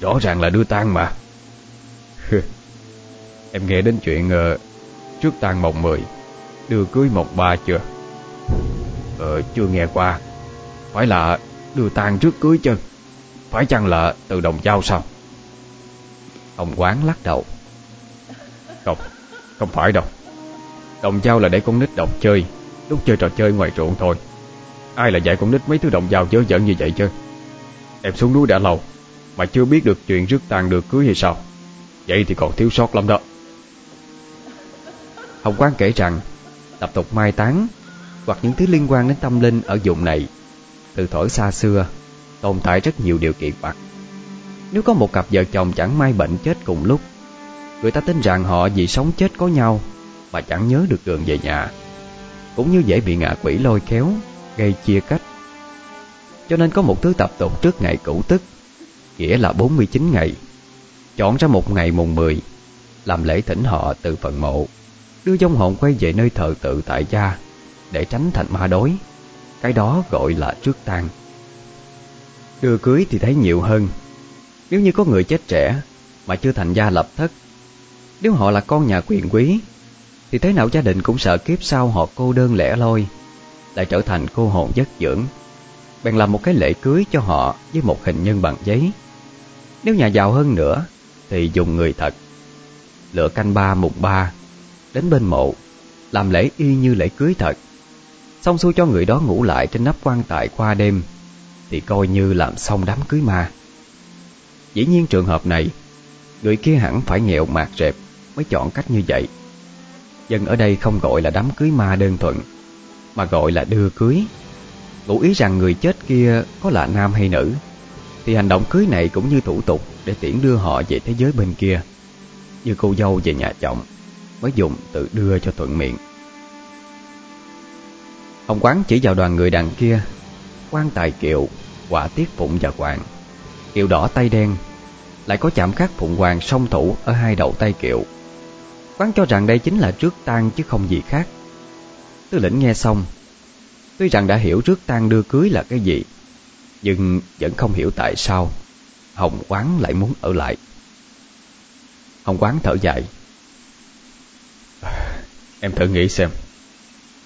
Rõ ràng là đưa tang mà. Em nghe đến chuyện uh, Trước tang mộng mười Đưa cưới một ba chưa? Ờ chưa nghe qua. Phải là đưa tang trước cưới chứ? Phải chăng là từ đồng giao sao? Ông quán lắc đầu. Không Không phải đâu. Đồng giao là để con nít đọc chơi Lúc chơi trò chơi ngoài ruộng thôi. Ai là dạy con nít mấy thứ động dao dớ dẫn như vậy chứ? Em xuống núi đã lâu Mà chưa biết được chuyện rước tang được cưới hay sao. Vậy thì còn thiếu sót lắm đó. Hồng Quang kể rằng tập tục mai táng hoặc những thứ liên quan đến tâm linh ở vùng này từ thổi xa xưa tồn tại rất nhiều điều kiện vặt. Nếu có một cặp vợ chồng chẳng may bệnh chết cùng lúc, người ta tin rằng họ vì sống chết có nhau mà chẳng nhớ được đường về nhà, cũng như dễ bị ngạ quỷ lôi kéo, gây chia cách. Cho nên có một thứ tập tục trước ngày cũ tức, nghĩa là 49 ngày, chọn ra một ngày mùng 10, làm lễ thỉnh họ từ phần mộ Đưa dông hồn quay về nơi thờ tự tại gia Để tránh thành ma đối Cái đó gọi là trước tang. Đưa cưới thì thấy nhiều hơn. Nếu như có người chết trẻ Mà chưa thành gia lập thất Nếu họ là con nhà quyền quý Thì thế nào gia đình cũng sợ kiếp sau họ cô đơn lẻ loi. Lại trở thành cô hồn giấc dưỡng Bèn làm một cái lễ cưới cho họ Với một hình nhân bằng giấy Nếu nhà giàu hơn nữa Thì dùng người thật Lựa canh ba mùng ba đến bên mộ, làm lễ y như lễ cưới thật. Xong xuôi cho người đó ngủ lại trên nắp quan tài qua đêm, thì coi như làm xong đám cưới ma. Dĩ nhiên trường hợp này, người kia hẳn phải nghèo mạt rệp mới chọn cách như vậy. Dân ở đây không gọi là đám cưới ma đơn thuần, mà gọi là đưa cưới. Ngụ ý rằng người chết kia có là nam hay nữ, thì hành động cưới này cũng như thủ tục để tiễn đưa họ về thế giới bên kia, như cô dâu về nhà chồng mới dùng tự đưa cho thuận miệng. Ông quán chỉ vào đoàn người đằng kia, quan tài kiệu, quả tiết phụng và quàng, Kiệu đỏ tay đen, lại có chạm khắc phụng hoàng song thủ ở hai đầu tay kiệu. Quán cho rằng đây chính là trước tang chứ không gì khác. Tư lĩnh nghe xong, tuy rằng đã hiểu trước tang đưa cưới là cái gì, nhưng vẫn không hiểu tại sao Hồng Quán lại muốn ở lại. Hồng Quán thở dài, Em thử nghĩ xem.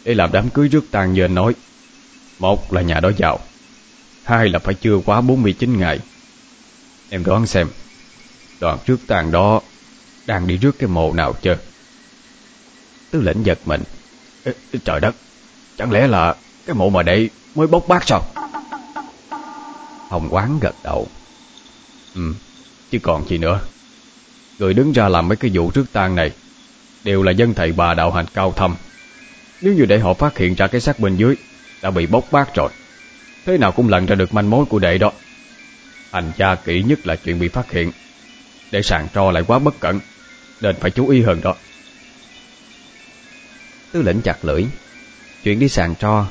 Để làm đám cưới rước tang như anh nói Một là nhà đó giàu Hai là phải chưa quá 49 ngày. Em đoán xem Đoàn rước tang đó Đang đi rước cái mộ nào chưa Tư lệnh giật mình Trời đất Chẳng lẽ là cái mộ mà đây mới bốc bác sao Hồng quán gật đầu Ừ Chứ còn gì nữa Người đứng ra làm mấy cái vụ trước tang này đều là dân thầy bà đạo hành cao thâm. Nếu như để họ phát hiện ra cái xác bên dưới đã bị bốc bát rồi, thế nào cũng lần ra được manh mối của đệ đó. Hành cha kỹ nhất là chuyện bị phát hiện, để sàn tro lại quá bất cẩn, nên phải chú ý hơn đó. Tư lệnh chặt lưỡi, chuyện đi sàn tro,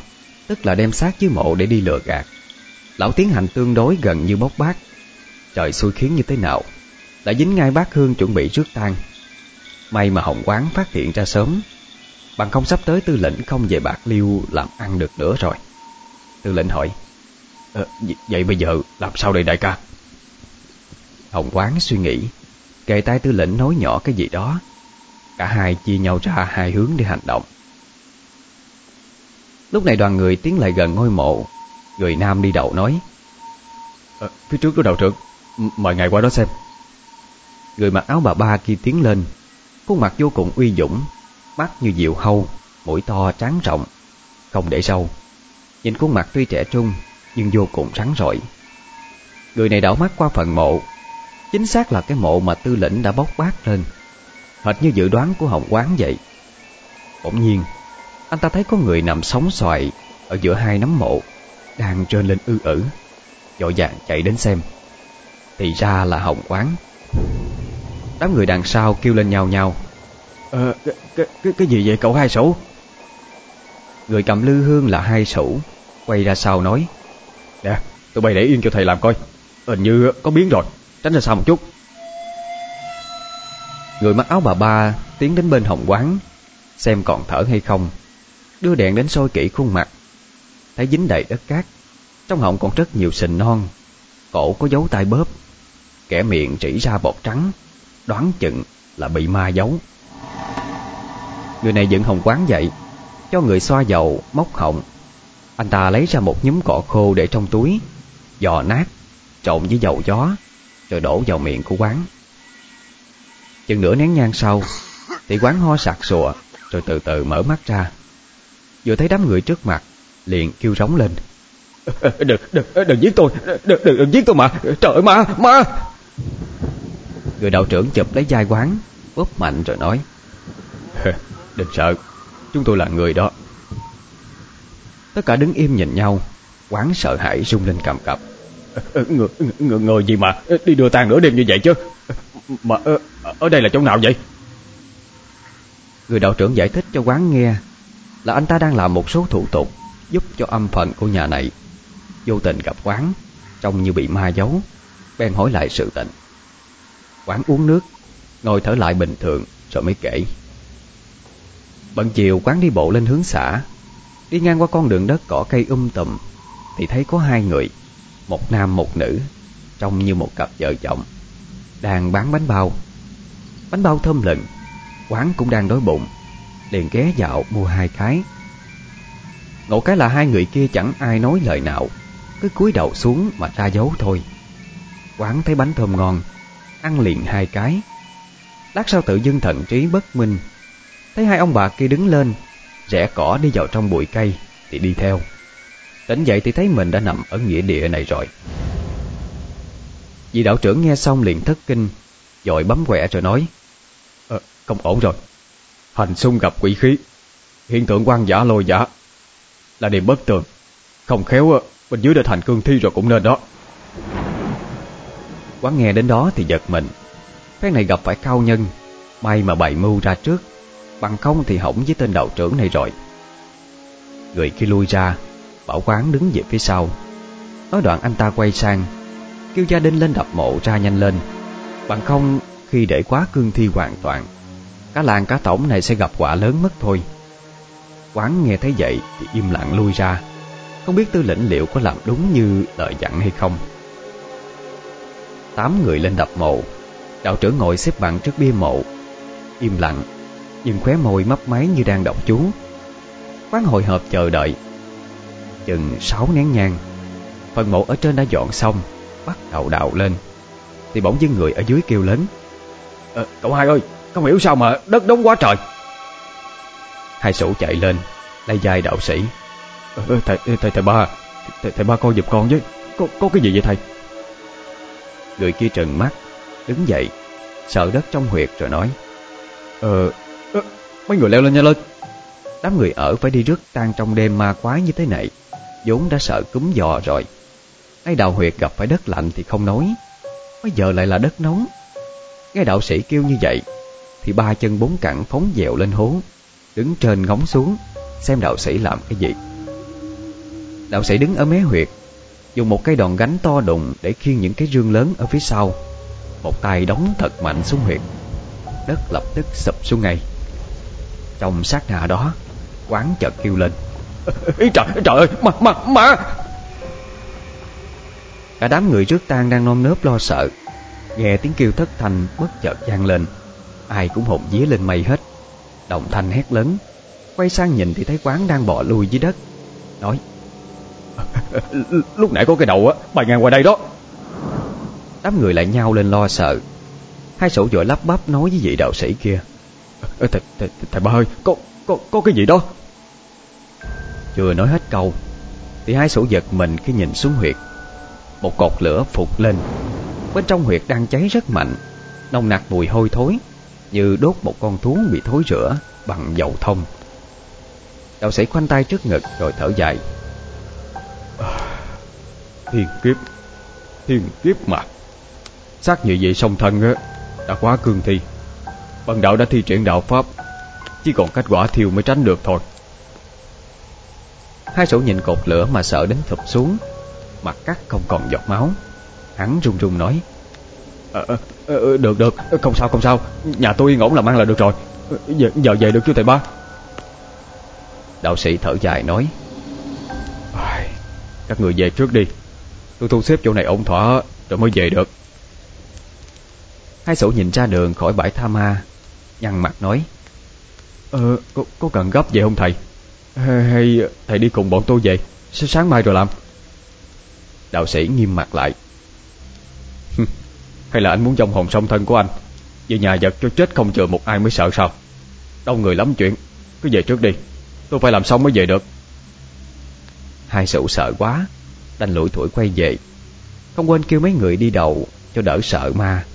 tức là đem xác dưới mộ để đi lừa gạt. Lão tiến hành tương đối gần như bốc bát, trời xui khiến như thế nào, đã dính ngay bát hương chuẩn bị rước tang May mà Hồng Quán phát hiện ra sớm Bằng không sắp tới tư lệnh không về bạc liêu làm ăn được nữa rồi. Tư lệnh hỏi ờ, Vậy bây giờ làm sao đây đại ca? Hồng Quán suy nghĩ Kề tay tư lệnh nói nhỏ cái gì đó. Cả hai chia nhau ra hai hướng để hành động. Lúc này đoàn người tiến lại gần ngôi mộ Người nam đi đầu nói à, Phía trước có đầu trưởng Mời ngài qua đó xem. Người mặc áo bà ba kia tiến lên Khuôn mặt vô cùng uy dũng Mắt như diệu hâu Mũi to trắng rộng Không để sâu. Nhìn khuôn mặt tuy trẻ trung Nhưng vô cùng sáng rọi Người này đảo mắt qua phần mộ Chính xác là cái mộ mà tư lĩnh đã bóc bát lên. Hệt như dự đoán của Hồng Quán vậy. Bỗng nhiên Anh ta thấy có người nằm sóng xoài Ở giữa hai nấm mộ Đang trơn lên ư ử Dội vàng chạy đến xem. Thì ra là Hồng Quán. Đám người đằng sau kêu lên nhau nhau Ờ, cái, cái, cái, gì vậy cậu hai sủ? Người cầm lư hương là hai sủ Quay ra sau nói. Nè, tụi bay để yên cho thầy làm coi. Hình như có biến rồi Tránh ra xa một chút Người mặc áo bà ba tiến đến bên hồng quán, Xem còn thở hay không. Đưa đèn đến soi kỹ khuôn mặt. Thấy dính đầy đất cát, Trong họng còn rất nhiều sình non. Cổ có dấu tay bóp. Kẻ miệng chỉ ra bọt trắng, Đoán chừng là bị ma giấu. Người này dựng hồng quán dậy, Cho người xoa dầu, móc họng. Anh ta lấy ra một nhúm cỏ khô để trong túi giò nát, Trộn với dầu gió, Rồi đổ vào miệng của quán. Chừng nửa nén nhang sau Thì quán ho sặc sụa Rồi từ từ mở mắt ra. Vừa thấy đám người trước mặt Liền kêu rống lên. Đừng, đừng, đừng giết tôi Đừng, đừng, đừng giết tôi mà Trời ơi ma, ma. Người đạo trưởng chụp lấy vai quán Bóp mạnh rồi nói. Đừng sợ Chúng tôi là người đó. Tất cả đứng im nhìn nhau Quán sợ hãi rung lên cầm cập. Người, người, người gì mà Đi đưa tang nửa đêm như vậy chứ mà ở đây là chỗ nào vậy? Người đạo trưởng giải thích cho quán nghe Là anh ta đang làm một số thủ tục Giúp cho âm phận của nhà này Vô tình gặp quán, Trông như bị ma giấu, Bèn hỏi lại sự tình. Quán uống nước, Ngồi thở lại bình thường, rồi mới kể. Bận chiều quán đi bộ lên hướng xã. Đi ngang qua con đường đất cỏ cây um tùm Thì thấy có hai người, Một nam một nữ, Trông như một cặp vợ chồng. Đang bán bánh bao. Bánh bao thơm lừng Quán cũng đang đói bụng, Liền ghé dạo mua hai cái. Ngộ cái là hai người kia chẳng ai nói lời nào, Cứ cúi đầu xuống mà ra dấu thôi. Quán thấy bánh thơm ngon, Ăn liền hai cái. Lát sau tự dưng thận trí bất minh, Thấy hai ông bà kia đứng lên, Rẽ cỏ đi vào trong bụi cây Thì đi theo. Tỉnh dậy thì thấy mình đã nằm ở nghĩa địa này rồi. Vị đạo trưởng nghe xong liền thất kinh Dội bấm quẹ rồi nói à, Không ổn rồi. Hành xung gặp quỷ khí. Hiện tượng quan giả lôi giả Là điểm bất tường. Không khéo ờ, bên dưới đã thành cương thi rồi cũng nên đó. Quán nghe đến đó thì giật mình. Cái này gặp phải cao nhân May mà bày mưu ra trước Bằng không thì hỏng với tên đạo trưởng này rồi. Người kia lui ra Bảo quán đứng về phía sau. Nói đoạn anh ta quay sang Kêu gia đình lên đập mộ ra nhanh lên. Bằng không, khi để quá cương thi hoàn toàn Cả làng cả tổng này sẽ gặp quả lớn mất thôi. Quán nghe thấy vậy thì im lặng lui ra. Không biết tư lĩnh liệu có làm đúng như lời dặn hay không. Tám người lên đập mộ. Đạo trưởng ngồi xếp bằng trước bia mộ. Im lặng, Nhưng khóe môi mấp máy như đang đọc chú. Quán hồi hộp chờ đợi. Chừng sáu nén nhang. Phần mộ ở trên đã dọn xong. Bắt đầu đào lên. Thì bỗng dưng người ở dưới kêu lớn. À, Cậu hai ơi Không hiểu sao mà đất đóng quá trời? Hai sủ chạy lên Lấy dài đạo sĩ. À, thầy, thầy, thầy ba thầy, thầy ba coi giùm con với. Có, có cái gì vậy thầy? Người kia trừng mắt Đứng dậy Sợ đất trong huyệt rồi nói. Ờ Mấy người leo lên nha lên Đám người ở phải đi rước tan trong đêm ma quái như thế này vốn đã sợ cúm giò rồi. Nay đào huyệt gặp phải đất lạnh thì không nói. Bây giờ lại là đất nóng. Nghe đạo sĩ kêu như vậy Thì ba chân bốn cẳng phóng dẹo lên hố Đứng trên ngóng xuống Xem đạo sĩ làm cái gì. Đạo sĩ đứng ở mé huyệt Dùng một cây đòn gánh to đùng Để khiêng những cái rương lớn ở phía sau. Một tay đóng thật mạnh xuống huyệt. Đất lập tức sụp xuống ngay. Trong sát nà đó Quán chợt kêu lên. Ý trời, trời ơi, mà, mà, mà Cả đám người trước tang đang nôm nớp lo sợ. Nghe tiếng kêu thất thanh bất chợt vang lên. Ai cũng hồn vía lên mây hết. Đồng thanh hét lớn. Quay sang nhìn thì thấy quán đang bò lui dưới đất. Nói Lúc nãy có cái đầu á Bay ngang qua đây đó. Đám người lại nhau lên lo sợ. Hai sổ vội lắp bắp nói với vị đạo sĩ kia Thầy, thầy, thầy, thầy ba ơi có, có, có cái gì đó? Chưa nói hết câu Thì hai sổ giật mình khi nhìn xuống huyệt một cột lửa phục lên. Bên trong huyệt đang cháy rất mạnh Nồng nặc mùi hôi thối Như đốt một con thú bị thối rửa Bằng dầu thông. Đạo sĩ khoanh tay trước ngực rồi thở dài. Thiên kiếp Thiên kiếp mà. Xác như vậy song thân á Đã quá cương thi. Bần đạo đã thi triển đạo pháp Chỉ còn cách quả thiêu mới tránh được thôi. Hai sổ nhìn cột lửa mà sợ đến thụp xuống Mặt cắt không còn giọt máu. Hắn run run nói à, à, Được được Không sao không sao. Nhà tôi yên ổn làm ăn là được rồi. Giờ, giờ về được chưa thầy ba? Đạo sĩ thở dài nói Các người về trước đi. Tôi thu xếp chỗ này ổn thỏa Rồi mới về được. Hai sổ nhìn ra đường khỏi bãi tha ma Nhăn mặt nói Ờ, có, có cần gấp vậy không thầy? Hay, hay thầy đi cùng bọn tôi về? Sáng mai rồi làm. Đạo sĩ nghiêm mặt lại. Hay là anh muốn dông hồn song thân của anh, Về nhà giật cho chết không chừa một ai mới sợ sao? Đông người lắm chuyện, Cứ về trước đi, Tôi phải làm xong mới về được. Hai sự sợ quá, Đành lủi thủi quay về. Không quên kêu mấy người đi đầu Cho đỡ sợ ma.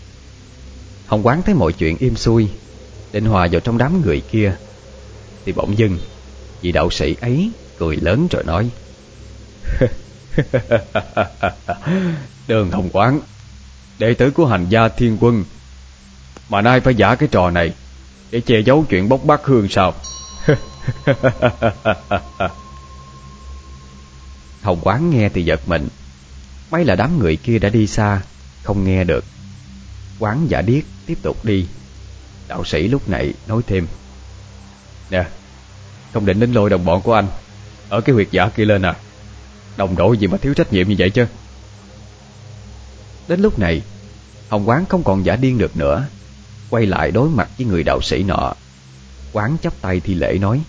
Hồng quán thấy mọi chuyện im xuôi Định hòa vào trong đám người kia, Thì bỗng dưng Vị đạo sĩ ấy cười lớn rồi nói Đường Hồng Quán. Đệ tử của hành gia thiên quân. Mà nay phải giả cái trò này, Để che giấu chuyện bốc bắt hương sao? Hồng Quán nghe thì giật mình. Mấy là đám người kia đã đi xa, Không nghe được. Quán giả điếc tiếp tục đi. Đạo sĩ lúc này nói thêm. Nè, Không định đến lôi đồng bọn của anh. Ở cái huyệt giả kia lên à? Đồng đội gì mà thiếu trách nhiệm như vậy chứ? Đến lúc này, Hồng Quán không còn giả điên được nữa. Quay lại đối mặt với người đạo sĩ nọ, Quán chắp tay thi lễ nói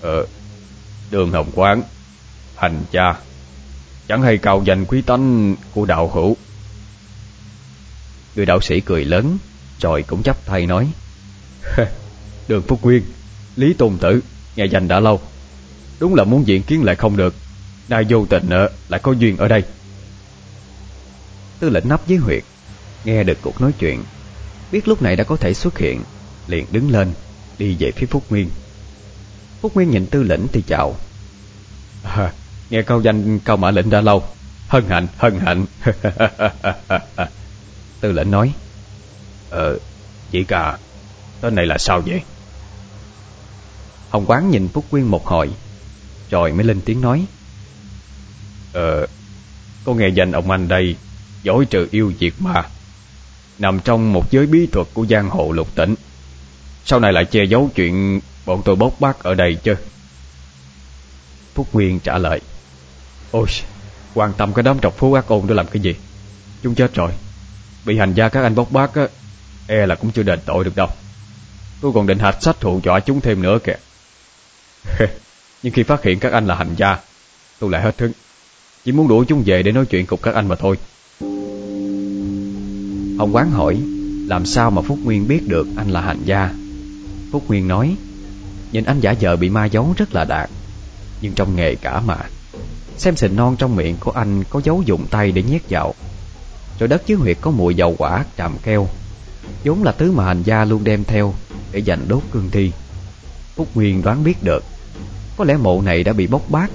Ờ Đường Hồng Quán, Hành cha, Chẳng hay cao danh quý tánh của đạo hữu. Người đạo sĩ cười lớn, Rồi cũng chắp tay nói Đường Phúc Nguyên Lý Tôn Tử Nghe danh đã lâu, Đúng là muốn diện kiến lại không được. Nay vô tình lại có duyên ở đây. Tư lệnh nấp dưới huyệt Nghe được cuộc nói chuyện Biết lúc này đã có thể xuất hiện Liền đứng lên Đi về phía Phúc Nguyên. Phúc Nguyên nhìn tư lệnh thì chào. À, Nghe câu danh cao mã lệnh đã lâu. Hân hạnh, hân hạnh. Tư lệnh nói Ờ, chỉ cả Tên này là sao vậy? Hồng Quán nhìn Phúc Nguyên một hồi Rồi mới lên tiếng nói Ờ, có nghe danh ông anh đây Giỏi trừ yêu diệt ma Nằm trong một giới bí thuật của giang hồ lục tỉnh. Sau này lại che giấu chuyện Bọn tôi bốc bác ở đây chứ? Phúc Nguyên trả lời Ôi Quan tâm cái đám trọc phú ác ôn để làm cái gì? Chúng chết rồi. Bị hành gia các anh bốc bác á E là cũng chưa đền tội được đâu. Tôi còn định hạch sách hụ dọa chúng thêm nữa kìa. Nhưng khi phát hiện các anh là hành gia Tôi lại hết hứng. Chỉ muốn đuổi chúng về để nói chuyện cùng các anh mà thôi. Ông quán hỏi, Làm sao mà Phúc Nguyên biết được anh là hành gia? Phúc Nguyên nói, Nhìn anh giả vờ bị ma giấu rất là đạt Nhưng trong nghề cả mà. Xem sình non trong miệng của anh Có dấu dùng tay để nhét vào. Rồi đất chứa huyệt có mùi dầu quả tràm keo. Vốn là thứ mà hành gia luôn đem theo Để dành đốt cương thi. Phúc Nguyên đoán biết được, Có lẽ mộ này đã bị bốc bát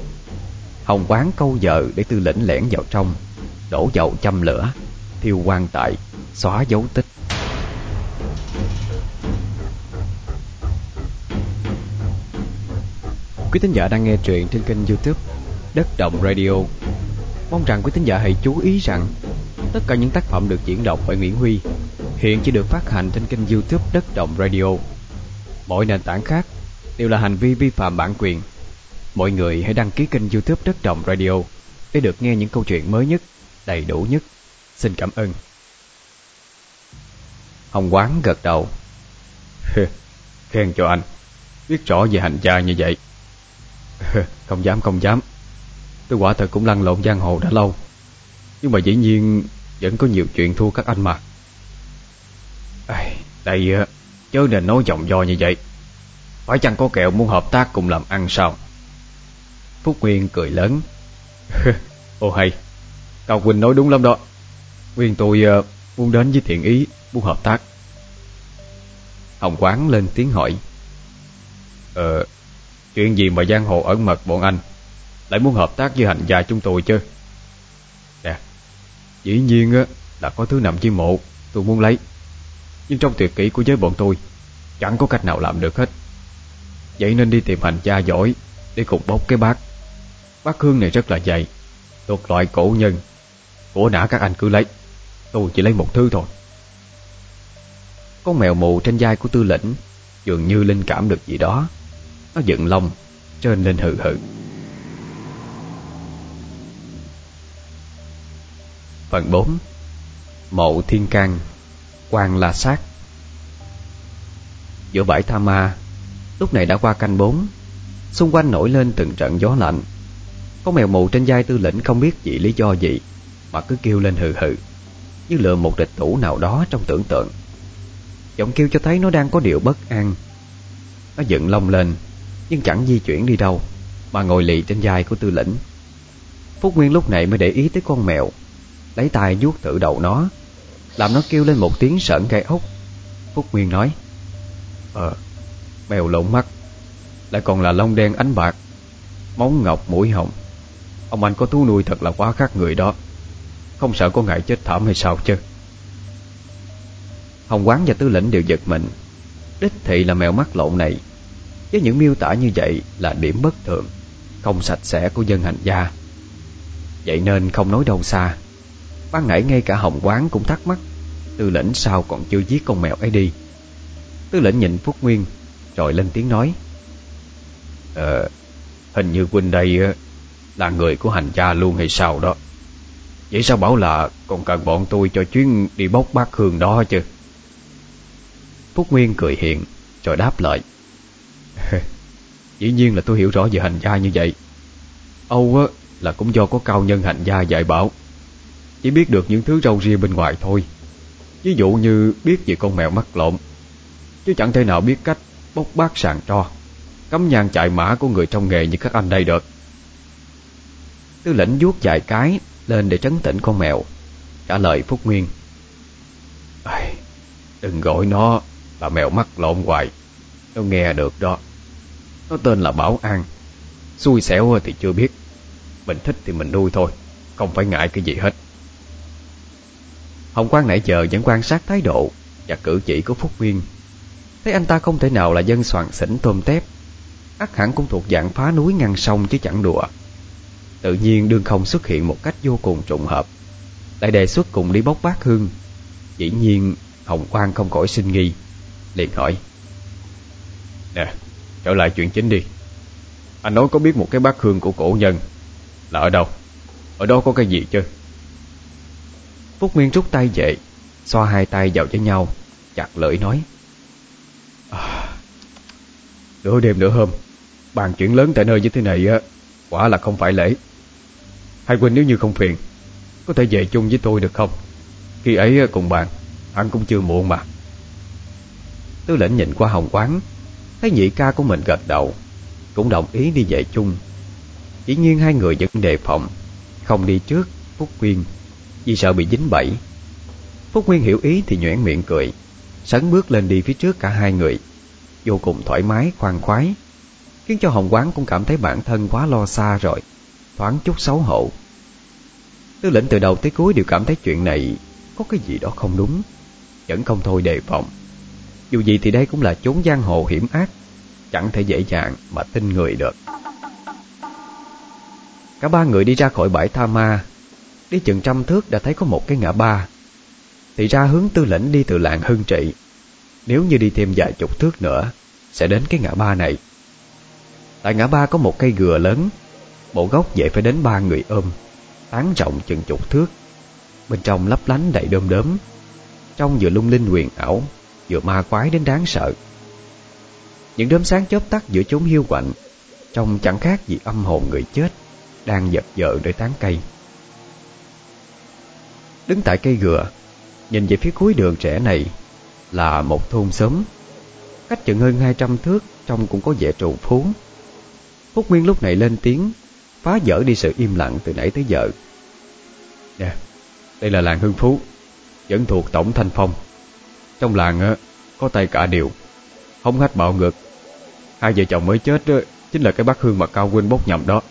Hồng quán câu vợ để tư lĩnh lẻn vào trong. Đổ dầu châm lửa, Thiêu quan tại Xóa dấu tích. Quý thính giả đang nghe truyện trên kênh youtube Đất Động Radio. Mong rằng quý thính giả hãy chú ý rằng, Tất cả những tác phẩm được diễn đọc bởi Nguyễn Huy Hiện chỉ được phát hành trên kênh youtube Đất Động Radio. Mọi nền tảng khác đều là hành vi vi phạm bản quyền. Mọi người hãy đăng ký kênh youtube Đất Động Radio Để được nghe những câu chuyện mới nhất, đầy đủ nhất. Xin cảm ơn. Hồng Quán gật đầu. Khen cho anh. Biết rõ về hành gia như vậy. Không dám không dám. Tôi quả thật cũng lăn lộn giang hồ đã lâu. Nhưng mà dĩ nhiên Vẫn có nhiều chuyện thua các anh mà. À, Đây Chớ nên nói giọng do như vậy. Phải chăng có kẹo muốn hợp tác cùng làm ăn sao? Phúc Nguyên cười lớn. Ô hay Cao Quỳnh nói đúng lắm đó. Nguyên tôi uh, muốn đến với thiện ý Muốn hợp tác. Hồng Quán lên tiếng hỏi. Ờ Chuyện gì mà giang hồ ẩn mật bọn anh? Lại muốn hợp tác với hành gia chúng tôi chứ? Nè Dĩ nhiên á là có thứ nằm chi mộ Tôi muốn lấy. Nhưng trong tuyệt kỹ của giới bọn tôi Chẳng có cách nào làm được hết. Vậy nên đi tìm hành gia giỏi Để cùng bốc cái bát. Bát hương này rất là dày, Thuộc loại cổ nhân. Của nã các anh cứ lấy, Tôi chỉ lấy một thứ thôi. Con mèo mù trên vai của tư lĩnh Dường như linh cảm được gì đó. Nó dựng lông, Trên lên hừ hừ. Phần 4 Mộ Thiên can Quan La Sát. Giữa bãi Tha Ma, Lúc này đã qua canh bốn, Xung quanh nổi lên từng trận gió lạnh. Con mèo mù trên vai tư lĩnh không biết vì lý do gì, Mà cứ kêu lên hừ hừ, Như lừa một địch thủ nào đó trong tưởng tượng. Giọng kêu cho thấy nó đang có điều bất an. Nó dựng lông lên, Nhưng chẳng di chuyển đi đâu, Mà ngồi lì trên vai của tư lĩnh. Phúc Nguyên lúc này mới để ý tới con mèo, Lấy tay vuốt tự đầu nó, Làm nó kêu lên một tiếng sợn gai ốc. Phúc Nguyên nói Ờ Mèo lộn mắt, Lại còn là lông đen ánh bạc, Móng ngọc mũi hồng. Ông anh có thú nuôi thật là quá khác người đó. Không sợ có ngại chết thảm hay sao chứ? Hồng Quán và Tư lĩnh đều giật mình. Đích thị là mèo mắt lộn này. Với những miêu tả như vậy là điểm bất thường. Không sạch sẽ của dân hành gia. Vậy nên không nói đâu xa. Ban nãy ngay cả Hồng Quán cũng thắc mắc Tư lĩnh sao còn chưa giết con mèo ấy đi? Tư lĩnh nhìn Phúc Nguyên, Rồi lên tiếng nói. Ờ Hình như Quỳnh đây là người của hành gia luôn hay sao đó. Vậy sao bảo là Còn cần bọn tôi cho chuyến đi bốc bát hương đó chứ? Phúc Nguyên cười hiện Rồi đáp lại. Dĩ nhiên là tôi hiểu rõ về hành gia như vậy. Âu á, là cũng do có cao nhân hành gia dạy bảo. Chỉ biết được những thứ râu ria bên ngoài thôi. Ví dụ như biết về con mèo mắt lộn. Chứ chẳng thể nào biết cách bốc bát sàn tro. Cắm nhang chạy mã của người trong nghề như các anh đây được. Tư lệnh vuốt vài cái, Lên để trấn tĩnh con mèo. Trả lời Phúc Nguyên. Đừng gọi nó là mèo mắt lộn hoài. Nó nghe được đó. Nó tên là Bảo An. Xui xẻo thì chưa biết. Mình thích thì mình nuôi thôi, Không phải ngại cái gì hết. Hồng Quang nãy giờ vẫn quan sát thái độ Và cử chỉ của Phúc Nguyên. Thấy anh ta không thể nào là dân soàn xỉn tôm tép, ắt hẳn cũng thuộc dạng phá núi ngăn sông chứ chẳng đùa. Tự nhiên đương không xuất hiện một cách vô cùng trùng hợp. Lại đề xuất cùng đi bốc bát hương Dĩ nhiên Hồng Quang không khỏi sinh nghi Liền hỏi. Nè trở lại chuyện chính đi. Anh nói có biết một cái bát hương của cổ nhân Là ở đâu? Ở đó có cái gì chứ? Phúc Nguyên rút tay về Xoa hai tay vào với nhau Chặt lưỡi nói. À, Nửa đêm nửa hôm Bàn chuyện lớn tại nơi như thế này á Quả là không phải lễ. Hai huynh nếu như không phiền Có thể về chung với tôi được không? Khi ấy cùng bàn Hắn cũng chưa muộn mà. Tư lệnh nhìn qua hồng quán Thấy nhị ca của mình gật đầu Cũng đồng ý đi về chung. Chỉ nhiên hai người vẫn đề phòng Không đi trước Phúc Nguyên Vì sợ bị dính bẫy. Phúc Nguyên hiểu ý thì nhoẻn miệng cười Sấn bước lên đi phía trước cả hai người Vô cùng thoải mái, khoan khoái. Khiến cho Hồng Quán cũng cảm thấy bản thân quá lo xa rồi, Thoáng chút xấu hổ. Tư lệnh từ đầu tới cuối đều cảm thấy chuyện này Có cái gì đó không đúng, Vẫn không thôi đề phòng. Dù gì thì đây cũng là chốn giang hồ hiểm ác, Chẳng thể dễ dàng mà tin người được. Cả ba người đi ra khỏi bãi Tha Ma, Đi chừng trăm thước đã thấy có một cái ngã ba. Thì ra hướng tư lĩnh đi từ làng Hưng Trị, Nếu như đi thêm vài chục thước nữa, Sẽ đến cái ngã ba này. Tại ngã ba có một cây gừa lớn. Bộ gốc dậy phải đến ba người ôm. Tán rộng chừng chục thước. Bên trong lấp lánh đầy đơm đớm Trong vừa lung linh huyền ảo, Vừa ma quái đến đáng sợ. Những đốm sáng chớp tắt giữa chốn hiu quạnh, Trông chẳng khác gì âm hồn người chết Đang giật vợ nơi tán cây. Đứng tại cây gừa, Nhìn về phía cuối đường trẻ này Là một thôn xóm. Cách chừng hơn 200 thước, Trông cũng có vẻ trù phú. Phúc Nguyên lúc này lên tiếng, Phá vỡ đi sự im lặng từ nãy tới giờ. Nè Đây là làng Hưng Phú, Vẫn thuộc tổng Thanh Phong. Trong làng có tay cả điều, Hống hách bạo ngược. Hai vợ chồng mới chết Chính là cái bác Hương mà Cao Quynh bốc nhầm đó.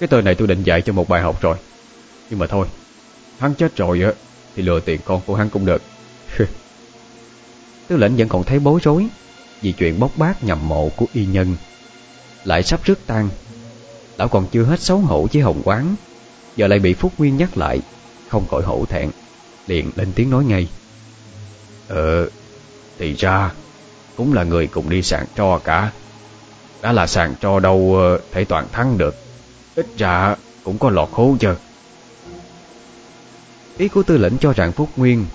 Cái tên này tôi định dạy cho một bài học rồi. Nhưng mà thôi, Hắn chết rồi á, Thì lừa tiền con của hắn cũng được. Tư lệnh vẫn còn thấy bối rối Vì chuyện bốc bác nhầm mộ của y nhân. Lại sắp rước tan Lão còn chưa hết xấu hổ với Hồng Quán, Giờ lại bị Phúc Nguyên nhắc lại, Không khỏi hổ thẹn, Liền lên tiếng nói ngay. Ờ Thì ra, Cũng là người cùng đi sàn tro cả. Đã là sàn tro đâu ờ, Thể toàn thắng được. Ít ra cũng có lọt hố chứ. Ý của tư lệnh cho rằng Phúc Nguyên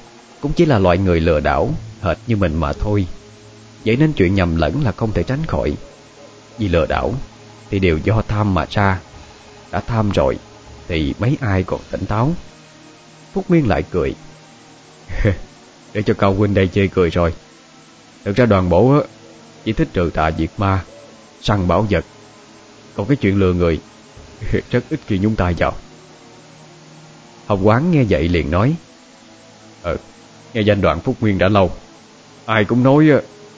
Cũng chỉ là loại người lừa đảo, Hệt như mình mà thôi. Vậy nên chuyện nhầm lẫn là không thể tránh khỏi. Vì lừa đảo. Thì đều do tham mà ra Đã tham rồi, Thì mấy ai còn tỉnh táo? Phúc Nguyên lại cười. cười Để cho Cao Huynh đây chê cười rồi. Thực ra đoàn bổ Chỉ thích trừ tà diệt ma, Săn bảo vật. Còn cái chuyện lừa người, Rất ít khi nhúng tay vào. Hồng Quán nghe vậy liền nói Ờ Nghe danh đoạn Phúc Nguyên đã lâu. Ai cũng nói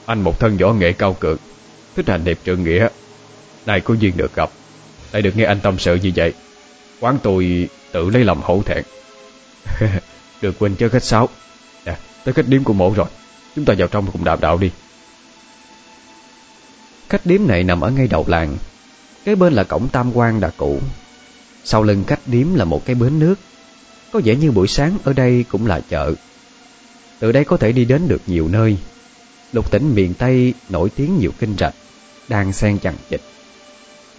anh một thân võ nghệ cao cường Thích hành đẹp trượng nghĩa. Này có duyên được gặp. Lại được nghe anh tâm sự như vậy. Quán tôi tự lấy lòng hổ thẹn. Được quên chơi khách sáo. Nè, tới khách điếm của mộ rồi. Chúng ta vào trong cùng đàm đạo đi. Khách điếm này nằm ở ngay đầu làng. Cái bên là cổng tam quan đã cũ Sau lưng khách điếm là một cái bến nước. Có vẻ như buổi sáng ở đây cũng là chợ. Từ đây có thể đi đến được nhiều nơi. Lục tỉnh miền Tây nổi tiếng nhiều kinh rạch, Đang xen chằng chịch.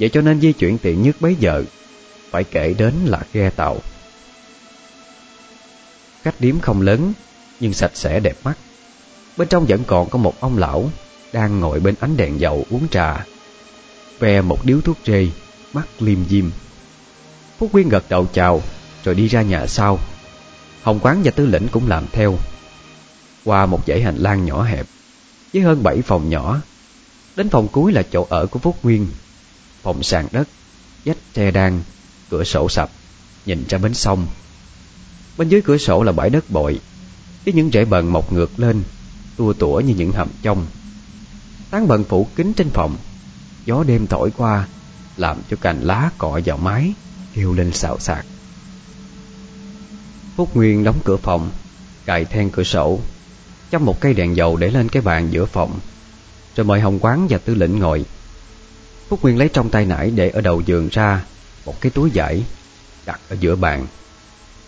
Vậy cho nên di chuyển tiện nhất bấy giờ, Phải kể đến là ghe tàu. Khách điếm không lớn, Nhưng sạch sẽ đẹp mắt. Bên trong vẫn còn có một ông lão Đang ngồi bên ánh đèn dầu uống trà, Ve một điếu thuốc rê, Mắt liêm diêm. Phúc Quyên gật đầu chào, Rồi đi ra nhà sau. Hồng Quán và Tư lĩnh cũng làm theo. Qua một dãy hành lang nhỏ hẹp với hơn bảy phòng nhỏ. Đến phòng cuối là chỗ ở của Phúc Nguyên. Phòng sàn đất Dách tre đan, Cửa sổ sập, Nhìn ra bến sông. Bên dưới cửa sổ là bãi đất bội, Với những rễ bần mọc ngược lên, Tua tủa như những hầm trong. Tán bần phủ kính trên phòng, Gió đêm thổi qua, Làm cho cành lá cọ vào mái, Kêu lên xào xạc. Phúc Nguyên đóng cửa phòng, Cài then cửa sổ chắp một cây đèn dầu để lên cái bàn giữa phòng. Rồi mời Hồng Quán và Tư lĩnh ngồi. Phúc Nguyên lấy trong tay nải để ở đầu giường ra Một cái túi vải Đặt ở giữa bàn.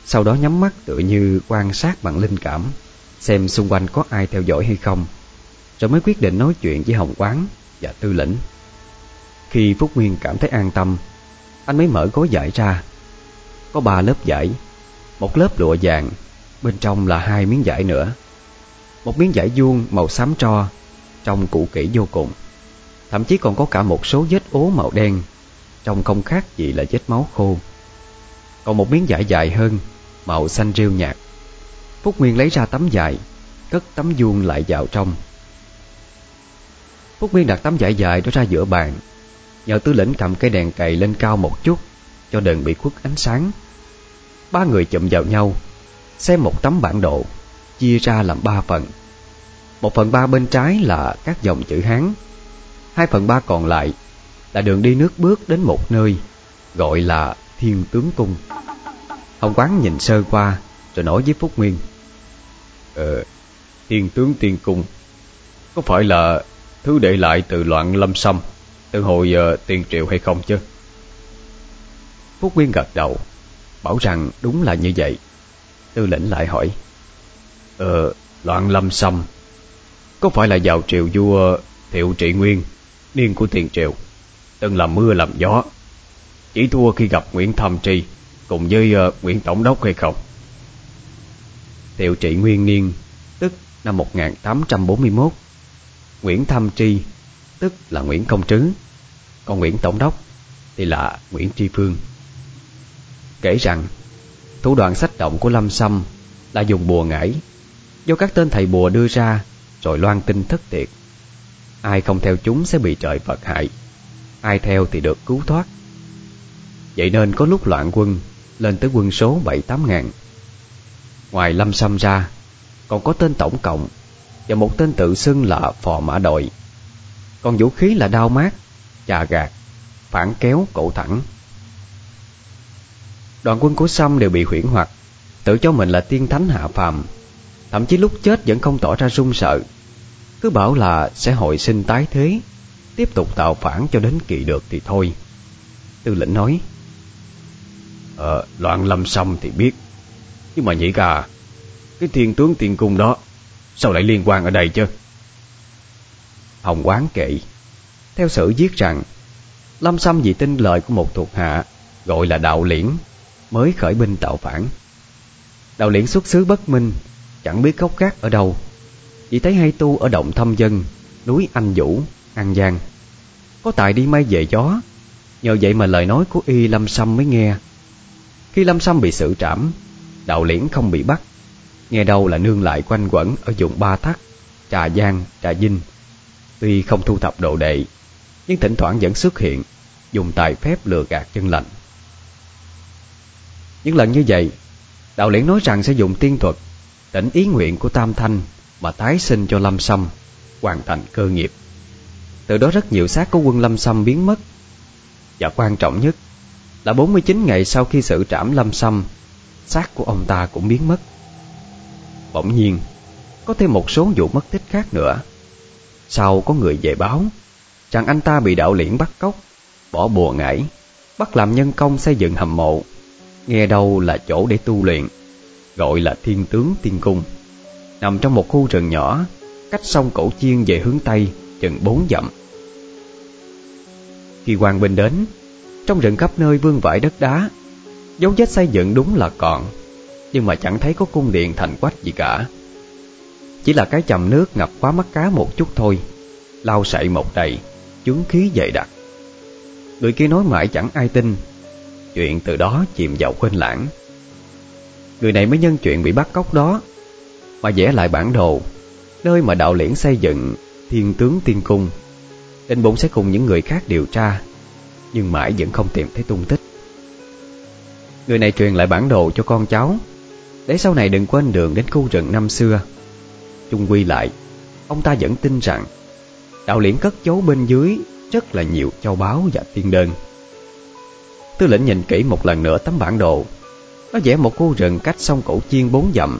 Sau đó nhắm mắt tựa như quan sát bằng linh cảm, Xem xung quanh có ai theo dõi hay không. Rồi mới quyết định nói chuyện với Hồng Quán và Tư lĩnh. Khi Phúc Nguyên cảm thấy an tâm, Anh mới mở gối vải ra. Có ba lớp vải, Một lớp lụa vàng, Bên trong là hai miếng vải nữa. Một miếng vải vuông màu xám tro, Trông cũ kỹ vô cùng. Thậm chí còn có cả một số vết ố màu đen, Trông không khác gì là vết máu khô. Còn một miếng vải dài hơn, Màu xanh rêu nhạt. Phúc Nguyên lấy ra tấm dài Cất tấm vuông lại vào trong. Phúc Nguyên đặt tấm vải dài đó ra giữa bàn. Nhờ tư lĩnh cầm cây đèn cày lên cao một chút, Cho đừng bị khuất ánh sáng. Ba người chụm vào nhau, Xem một tấm bản đồ. Chia ra làm ba phần. Một phần ba bên trái là các dòng chữ Hán. Hai phần ba còn lại Là đường đi nước bước đến một nơi Gọi là Thiên Tướng Cung. Hồng Quán nhìn sơ qua Rồi nói với Phúc Nguyên Ờ Thiên Tướng Tiên Cung Có phải là thứ để lại từ loạn lâm xâm Từ hồi uh, tiền triệu hay không chứ? Phúc Nguyên gật đầu Bảo rằng đúng là như vậy. Tư lĩnh lại hỏi Ờ loạn lâm xâm. Có phải là vào triều vua Thiệu trị nguyên Niên của tiền Triều Từng làm mưa làm gió? Chỉ thua khi gặp Nguyễn Thâm Tri Cùng với uh, Nguyễn Tổng đốc hay không? Thiệu trị nguyên niên Tức năm 1841 Nguyễn Thâm Tri Tức là Nguyễn Công Trứ. Còn Nguyễn Tổng đốc Thì là Nguyễn Tri Phương. Kể rằng Thủ đoạn sách động của Lâm Sâm Là dùng bùa ngải Do các tên thầy bùa đưa ra, Rồi loan tin thất tiệt. Ai không theo chúng sẽ bị trời Phật hại, Ai theo thì được cứu thoát. Vậy nên có lúc loạn quân, Lên tới quân số 7-8 ngàn. Ngoài lâm Sâm ra, Còn có tên tổng cộng Và một tên tự xưng là phò mã đội. Còn vũ khí là đao mát, Chà gạt, Phản kéo cổ thẳng. Đoàn quân của Sâm đều bị huyễn hoặc Tự cho mình là tiên thánh hạ phàm. Thậm chí lúc chết vẫn không tỏ ra run sợ. Cứ bảo là sẽ hồi sinh tái thế Tiếp tục tạo phản cho đến kỳ được thì thôi. Tư lĩnh nói Ờ, loạn lâm xong thì biết. Nhưng mà nhĩ cả, Cái thiên tướng tiên cung đó Sao lại liên quan ở đây chứ? Hồng quán kệ, Theo sử viết rằng Lâm xâm vì tin lời của một thuộc hạ Gọi là đạo liễn Mới khởi binh tạo phản. Đạo liễn xuất xứ bất minh Chẳng biết gốc gác ở đâu. Chỉ thấy hay tu ở động thâm dân Núi Anh Vũ, An Giang. Có tài đi may về gió. Nhờ vậy mà lời nói của y Lâm Sâm mới nghe. Khi Lâm Sâm bị xử trảm Đạo liễn không bị bắt. Nghe đâu là nương lại quanh quẩn Ở vùng Ba Thắt, Trà Giang, Trà Vinh. Tuy không thu thập độ đệ Nhưng thỉnh thoảng vẫn xuất hiện Dùng tài phép lừa gạt chân lạnh Những lần như vậy Đạo liễn nói rằng sẽ dùng tiên thuật Tỉnh ý nguyện của Tam Thanh Mà tái sinh cho Lâm Sâm, Hoàn thành cơ nghiệp. Từ đó rất nhiều xác của quân Lâm Sâm biến mất. Và quan trọng nhất Là 49 ngày sau khi sự trảm Lâm Sâm, xác của ông ta cũng biến mất. Bỗng nhiên, Có thêm một số vụ mất tích khác nữa. Sau có người về báo, Rằng anh ta bị đạo liễn bắt cóc, Bỏ bùa ngải, Bắt làm nhân công xây dựng hầm mộ, Nghe đâu là chỗ để tu luyện. Gọi là thiên tướng tiên cung. Nằm trong một khu rừng nhỏ, Cách sông Cổ Chiên về hướng Tây Chừng bốn dặm. Khi quan binh đến, Trong rừng khắp nơi vương vãi đất đá, Dấu vết xây dựng đúng là còn, Nhưng mà chẳng thấy có cung điện thành quách gì cả. Chỉ là cái chầm nước ngập quá mắt cá một chút thôi, Lau sậy một đầy, Chướng khí dày đặc. Người kia nói mãi chẳng ai tin, Chuyện từ đó chìm vào quên lãng. Người này mới nhân chuyện bị bắt cóc đó. Mà vẽ lại bản đồ, Nơi mà đạo liễn xây dựng Thiên tướng tiên cung. Đinh bụng sẽ cùng những người khác điều tra, Nhưng mãi vẫn không tìm thấy tung tích. Người này truyền lại bản đồ cho con cháu. Để sau này đừng quên đường đến khu rừng năm xưa. Chung quy lại, Ông ta vẫn tin rằng, Đạo liễn cất giấu bên dưới Rất là nhiều châu báu và tiên đơn. Tư lĩnh nhìn kỹ một lần nữa tấm bản đồ. Nó vẽ một khu rừng cách sông Cổ Chiên bốn dặm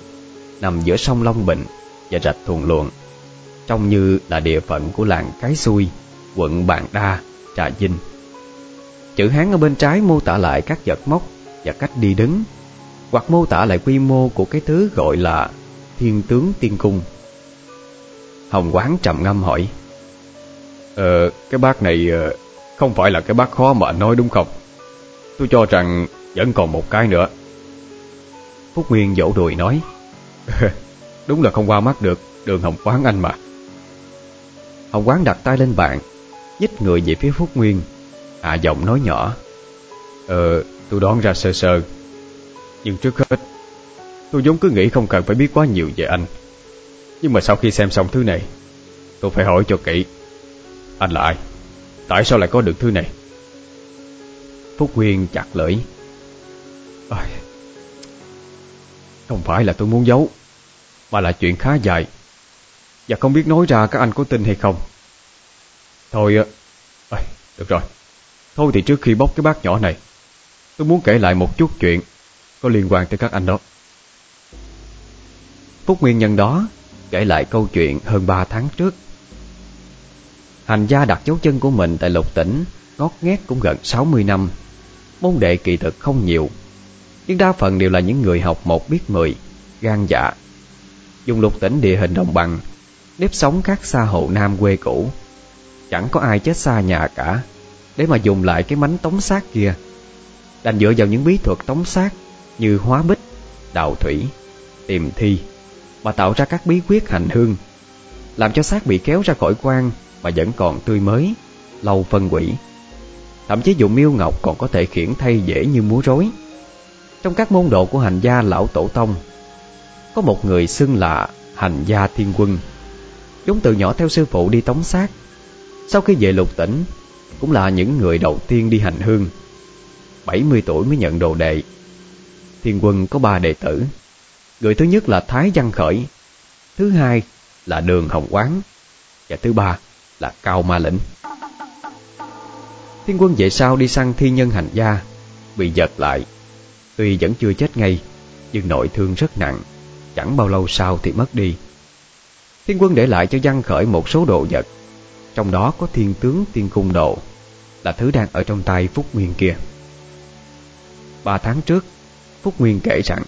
Nằm giữa sông Long Bình và rạch Thuần Luận Trông như là địa phận của làng Cái Xui Quận Bàn Đa, Trà Vinh. Chữ Hán ở bên trái mô tả lại các vật mốc và cách đi đứng Hoặc mô tả lại quy mô của cái thứ gọi là Thiên tướng tiên cung. Hồng Quán trầm ngâm hỏi Ờ, cái bác này ờ, không phải là cái bác khó mà anh nói đúng không? Tôi cho rằng vẫn còn một cái nữa. Phúc Nguyên vỗ đùi nói Đúng là không qua mắt được đường Hồng Quán anh mà. Hồng Quán đặt tay lên bàn Nhích người về phía Phúc Nguyên Hạ giọng nói nhỏ Ờ tôi đoán ra sơ sơ. Nhưng trước hết Tôi vốn cứ nghĩ không cần phải biết quá nhiều về anh. Nhưng mà sau khi xem xong thứ này Tôi phải hỏi cho kỹ. Anh là ai? Tại sao lại có được thứ này? Phúc Nguyên chặt lưỡi. À, không phải là tôi muốn giấu Mà là chuyện khá dài. Và không biết nói ra các anh có tin hay không. Thôi à, Được rồi. Thôi thì trước khi bóc cái bát nhỏ này Tôi muốn kể lại một chút chuyện Có liên quan tới các anh đó. Phúc Nguyên nhân đó Kể lại câu chuyện hơn 3 tháng trước. Hành gia đặt dấu chân của mình tại lục tỉnh Ngót nghét cũng gần 60 năm. Môn đệ kỳ thực không nhiều nhưng đa phần đều là những người học một biết mười Gan dạ. Dùng lục tỉnh địa hình đồng bằng Nếp sống khác xa hộ nam quê cũ. Chẳng có ai chết xa nhà cả Để mà dùng lại cái mánh tống xác kia. Đành dựa vào những bí thuật tống xác Như hóa bích, đào thủy, tìm thi Mà tạo ra các bí quyết hành hương Làm cho xác bị kéo ra khỏi quan Mà vẫn còn tươi mới Lâu phân quỷ. Thậm chí dùng miêu ngọc còn có thể khiển thay dễ như múa rối. Trong các môn độ của hành gia lão tổ tông, Có một người xưng là hành gia thiên quân. Chúng từ nhỏ theo sư phụ đi tống xác. Sau khi về lục tỉnh, Cũng là những người đầu tiên đi hành hương. 70 tuổi mới nhận đồ đệ. Thiên quân có ba đệ tử. Người thứ nhất là Thái Văn Khởi, Thứ hai là Đường Hồng Quán, Và thứ ba là Cao Ma Lĩnh. Thiên quân về sau đi săn thi nhân hành gia, Bị giật lại. Tuy vẫn chưa chết ngay, Nhưng nội thương rất nặng. Chẳng bao lâu sau thì mất đi. Thiên quân để lại cho Văn Khởi một số đồ vật. Trong đó có thiên tướng tiên cung đồ, Là thứ đang ở trong tay Phúc Nguyên kia. Ba tháng trước, Phúc Nguyên kể rằng,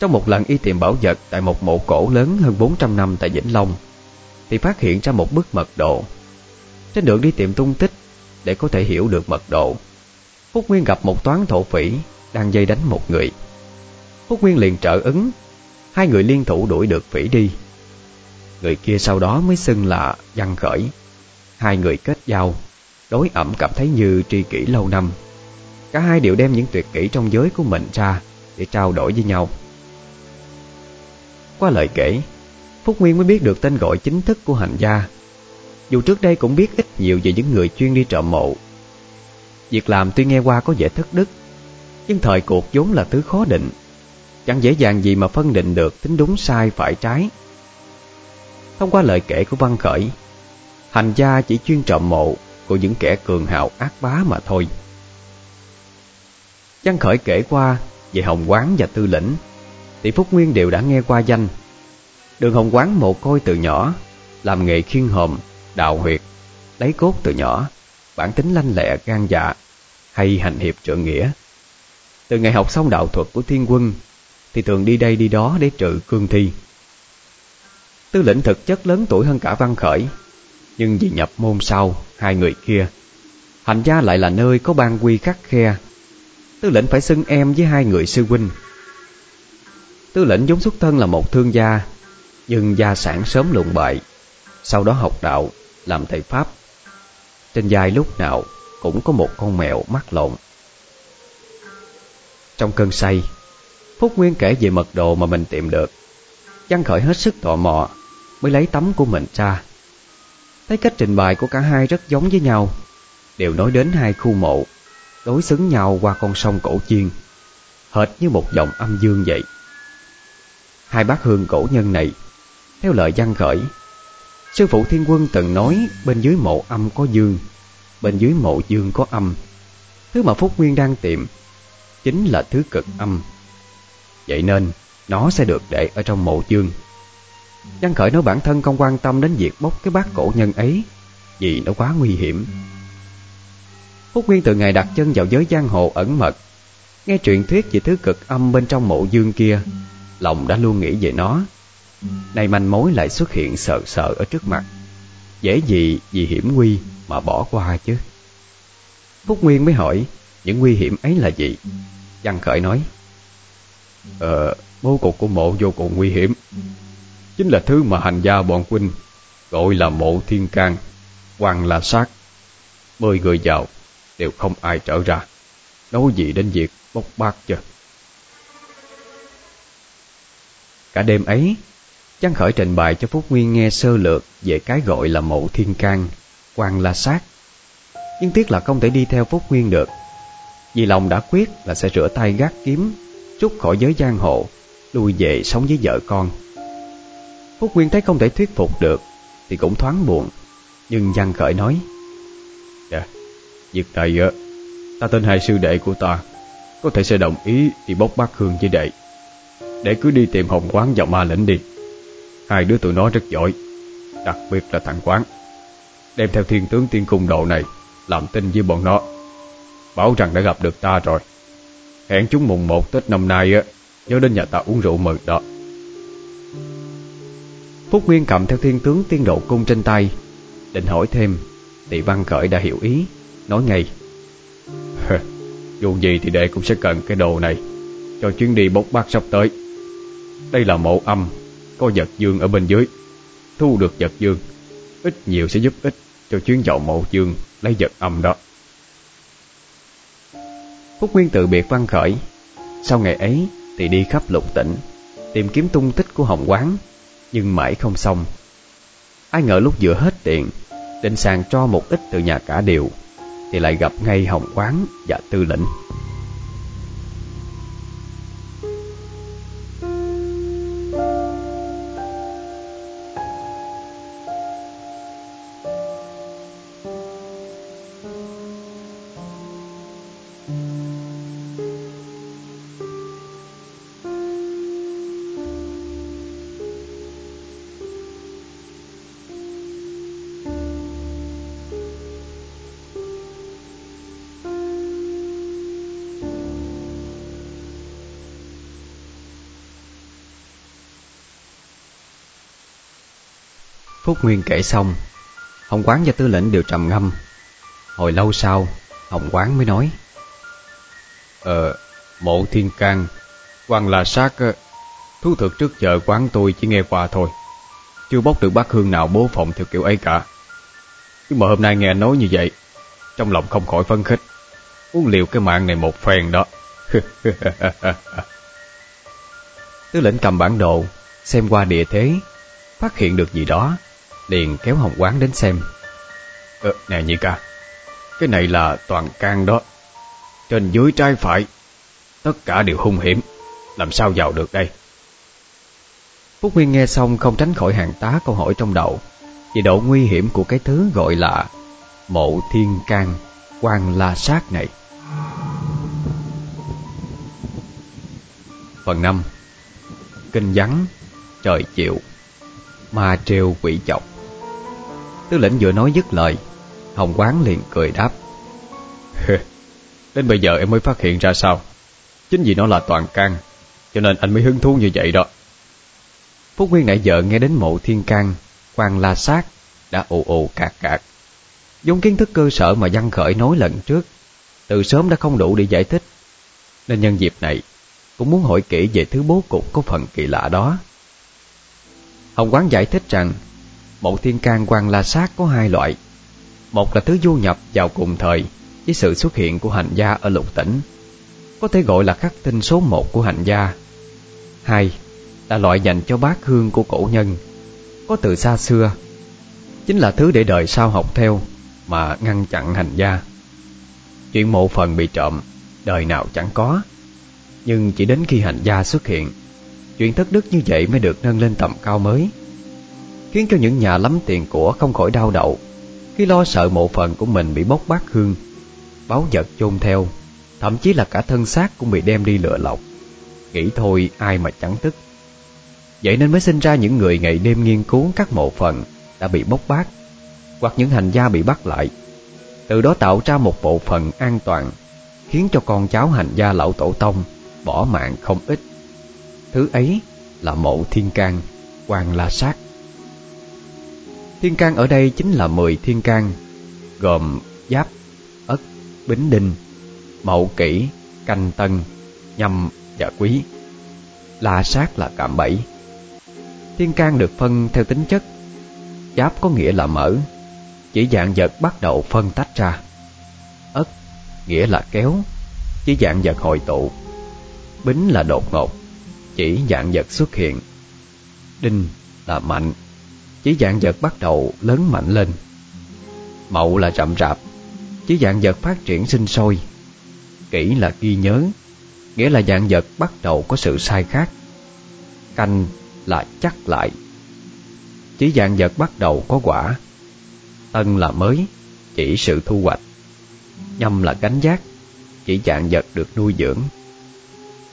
Trong một lần y tìm bảo vật Tại một mộ cổ lớn hơn 400 năm tại Vĩnh Long, Thì phát hiện ra một bức mật độ. Trên đường đi tìm tung tích, Để có thể hiểu được mật độ, Phúc Nguyên gặp một toán thổ phỉ đang dây đánh một người. Phúc Nguyên liền trợ ứng, Hai người liên thủ đuổi được phỉ đi. Người kia sau đó mới xưng là Văn Khởi. Hai người kết giao, Đối ẩm cảm thấy như tri kỷ lâu năm. Cả hai đều đem những tuyệt kỹ trong giới của mình ra Để trao đổi với nhau. Qua lời kể, Phúc Nguyên mới biết được tên gọi chính thức của hành gia. Dù trước đây cũng biết ít nhiều về những người chuyên đi trộm mộ. Việc làm tuy nghe qua có vẻ thất đức nhưng thời cuộc vốn là thứ khó định. Chẳng dễ dàng gì mà phân định được tính đúng sai phải trái. Thông qua lời kể của Văn Khởi Hành gia chỉ chuyên trộm mộ Của những kẻ cường hào ác bá mà thôi. Văn Khởi kể qua Về Hồng Quán và Tư Lĩnh. Thì Phúc Nguyên đều đã nghe qua danh. Đường Hồng Quán mồ côi từ nhỏ Làm nghề khiên hòm, đào huyệt Lấy cốt từ nhỏ Bản tính lanh lẹ gan dạ Hay hành hiệp trượng nghĩa. Từ ngày học xong đạo thuật của thiên quân, Thì thường đi đây đi đó để trừ cương thi. Tư lĩnh thực chất lớn tuổi hơn cả Văn Khởi, Nhưng vì nhập môn sau, Hai người kia Hành gia lại là nơi có ban quy khắc khe. Tư lĩnh phải xưng em với hai người sư huynh. Tư lĩnh giống xuất thân là một thương gia, Nhưng gia sản sớm lụng bại, Sau đó học đạo, Làm thầy Pháp. Trên vai lúc nào Cũng có một con mèo mắt lộn. Trong cơn say. Phúc Nguyên kể về mật độ mà mình tìm được. Văn Khởi hết sức tò mò, Mới lấy tấm của mình ra. Thấy cách trình bày của cả hai rất giống với nhau, Đều nói đến hai khu mộ, Đối xứng nhau qua con sông cổ chiên, Hệt như một giọng âm dương vậy. Hai bác hương cổ nhân này, Theo lời văn khởi, Sư phụ thiên quân từng nói Bên dưới mộ âm có dương, Bên dưới mộ dương có âm. Thứ mà Phúc Nguyên đang tìm Chính là thứ cực âm. Vậy nên, Nó sẽ được để ở trong mộ dương Văn Khởi nói bản thân không quan tâm đến việc bốc cái bát cổ nhân ấy, Vì nó quá nguy hiểm. Phúc Nguyên từ ngày đặt chân vào giới giang hồ ẩn mật, Nghe truyền thuyết về thứ cực âm bên trong mộ dương kia, Lòng đã luôn nghĩ về nó. Này manh mối lại xuất hiện sợ sợ ở trước mặt. Dễ gì vì hiểm nguy mà bỏ qua chứ? Phúc Nguyên mới hỏi những nguy hiểm ấy là gì? Văn Khởi nói Ờ, bố cục của mộ vô cùng nguy hiểm. Chính là thứ mà hành gia bọn huynh Gọi là mộ thiên can Hoàng là sát. Mười người vào Đều không ai trở ra. Nói gì đến việc bốc bác chứ? Cả đêm ấy Trang khởi trình bày cho Phúc Nguyên nghe sơ lược Về cái gọi là mộ thiên can Quan la sát. Nhưng tiếc là không thể đi theo Phúc Nguyên được. Vì lòng đã quyết là sẽ rửa tay gác kiếm trút khỏi giới giang hồ Lui về sống với vợ con. Phúc Nguyên thấy không thể thuyết phục được Thì cũng thoáng buồn Nhưng Văn Khởi nói Dạ, việc này Ta tên hai sư đệ của ta Có thể sẽ đồng ý đi bốc bát hương với đệ. Để cứ đi tìm hồng quán vào ma lĩnh đi. Hai đứa tụi nó rất giỏi Đặc biệt là thằng quán. Đem theo thiên tướng tiên cung độ này Làm tin với bọn nó. Bảo rằng đã gặp được ta rồi. Hẹn chúng mùng một Tết năm nay á, Nhớ đến nhà ta uống rượu mừng đó. Phúc Nguyên cầm theo thiên tướng tiên độ cung trên tay, Định hỏi thêm Thì Văn Khởi đã hiểu ý, Nói ngay. Dù gì thì đệ cũng sẽ cần cái đồ này, Cho chuyến đi bốc bát sắp tới. Đây là mộ âm, Có vật dương ở bên dưới, Thu được vật dương, Ít nhiều sẽ giúp ích cho chuyến vào mộ dương Lấy vật âm đó. Phúc Nguyên tự biệt Văn Khởi. Sau ngày ấy thì đi khắp lục tỉnh, Tìm kiếm tung tích của Hồng Quán, Nhưng mãi không xong. Ai ngờ lúc vừa hết tiền, Định sàng cho một ít từ nhà cả điều Thì lại gặp ngay Hồng Quán và Tư Lĩnh. Phúc Nguyên kể xong Hồng Quán và Tư lệnh đều trầm ngâm. Hồi lâu sau Hồng Quán mới nói Ờ Mộ Thiên can quan là sát Thú thực trước giờ quán tôi chỉ nghe qua thôi. Chưa bốc được bát hương nào bố phòng theo kiểu ấy cả. Nhưng mà hôm nay nghe nói như vậy Trong lòng không khỏi phấn khích. Uống liều cái mạng này một phen đó. Tư lệnh cầm bản đồ Xem qua địa thế Phát hiện được gì đó Liền kéo Hồng Quán đến xem. Ờ, nè nhị ca Cái này là toàn can đó. Trên dưới trái phải Tất cả đều hung hiểm. Làm sao vào được đây? Phúc Nguyên nghe xong không tránh khỏi hàng tá câu hỏi trong đầu. Về độ nguy hiểm của cái thứ gọi là Mộ thiên can quan la sát này. Phần 5 Kinh vắng Trời chịu Ma treo quỷ chọc Tư lệnh vừa nói dứt lời Hồng Quán liền cười đáp. Đến bây giờ em mới phát hiện ra sao? Chính vì nó là toàn can Cho nên anh mới hứng thú như vậy đó. Phúc Nguyên nãy giờ nghe đến mộ thiên can quan la sát Đã ồ ồ cạc cạc. Giống kiến thức cơ sở mà Văn Khởi nói lần trước Từ sớm đã không đủ để giải thích. Nên nhân dịp này Cũng muốn hỏi kỹ về thứ bố cục có phần kỳ lạ đó. Hồng Quán giải thích rằng Mộ thiên can quan la sát có hai loại. Một là thứ du nhập vào cùng thời Với sự xuất hiện của hành gia ở lục tỉnh, Có thể gọi là khắc tinh số một của hành gia. Hai là loại dành cho bát hương của cổ nhân, Có từ xa xưa, Chính là thứ để đời sau học theo Mà ngăn chặn hành gia. Chuyện mộ phần bị trộm, Đời nào chẳng có, Nhưng chỉ đến khi hành gia xuất hiện, Chuyện thất đức như vậy mới được nâng lên tầm cao mới. Khiến cho những nhà lắm tiền của không khỏi đau đầu. Khi lo sợ mộ phần của mình bị bốc bát hương Báo vật chôn theo Thậm chí là cả thân xác cũng bị đem đi lựa lọc. Nghĩ thôi ai mà chẳng tức. Vậy nên mới sinh ra những người ngày đêm nghiên cứu các mộ phần đã bị bốc bát Hoặc những hành gia bị bắt lại. Từ đó tạo ra một bộ phận an toàn Khiến cho con cháu hành gia lão tổ tông bỏ mạng không ít. Thứ ấy là mộ thiên can, quan la sát. Thiên can ở đây chính là mười thiên can Gồm giáp, ất, bính đinh, mậu kỷ, canh tân, nhâm và quý. La sát là cạm bẫy. Thiên can được phân theo tính chất. Giáp có nghĩa là mở Chỉ dạng vật bắt đầu phân tách ra. Ất nghĩa là kéo Chỉ dạng vật hội tụ. Bính là đột ngột Chỉ dạng vật xuất hiện. Đinh là mạnh. Chỉ dạng vật bắt đầu lớn mạnh lên. Mậu là chậm rạp Chỉ dạng vật phát triển sinh sôi. Kỹ là ghi nhớ Nghĩa là dạng vật bắt đầu có sự sai khác. Canh là chắc lại. Chỉ dạng vật bắt đầu có quả. Tân là mới Chỉ sự thu hoạch. Nhâm là gánh giác Chỉ dạng vật được nuôi dưỡng.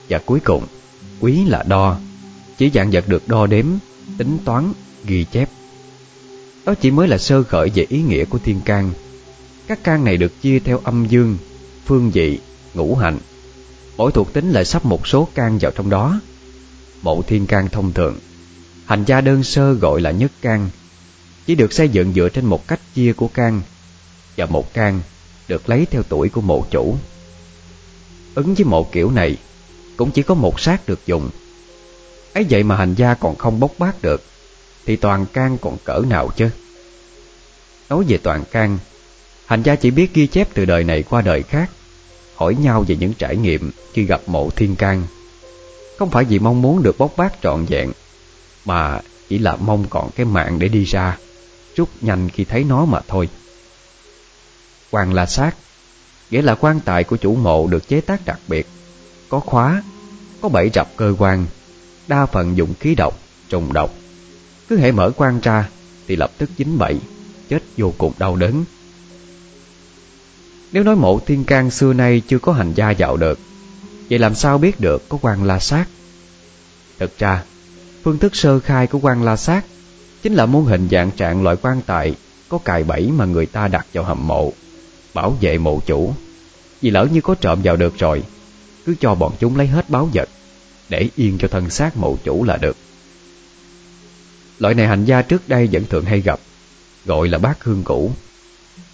Và cuối cùng Quý là đo Chỉ dạng vật được đo đếm Tính toán, ghi chép. Đó chỉ mới là sơ khởi về ý nghĩa của thiên can. Các can này được chia theo âm dương Phương vị, ngũ hành Mỗi thuộc tính lại sắp một số can vào trong đó. Mộ thiên can thông thường. Hành gia đơn sơ gọi là nhất can. Chỉ được xây dựng dựa trên một cách chia của can Và một can được lấy theo tuổi của mộ chủ. Ứng với mộ kiểu này Cũng chỉ có một xác được dùng. Ấy vậy mà hành gia còn không bốc bát được. Thì toàn can còn cỡ nào chứ? Nói về toàn can Hành gia chỉ biết ghi chép từ đời này qua đời khác Hỏi nhau về những trải nghiệm khi gặp mộ thiên can. Không phải vì mong muốn được bốc bát trọn vẹn Mà chỉ là mong còn cái mạng để đi ra Rút nhanh khi thấy nó mà thôi. Quan la sát Nghĩa là quan tài của chủ mộ được chế tác đặc biệt Có khóa Có bảy rập cơ quan Đa phần dụng khí độc, trùng độc cứ hễ mở quan ra Thì lập tức dính bậy Chết vô cùng đau đớn. Nếu nói mộ thiên can xưa nay chưa có hành gia dạo được, Vậy làm sao biết được có quan la sát? Thực ra, Phương thức sơ khai của quan la sát Chính là môn hình dạng trạng loại quan tài Có cài bẫy mà người ta đặt vào hầm mộ, Bảo vệ mộ chủ. Vì lỡ như có trộm vào được rồi, Cứ cho bọn chúng lấy hết báo vật Để yên cho thân xác mộ chủ là được. Loại này hành gia trước đây vẫn thường hay gặp Gọi là bát hương cũ.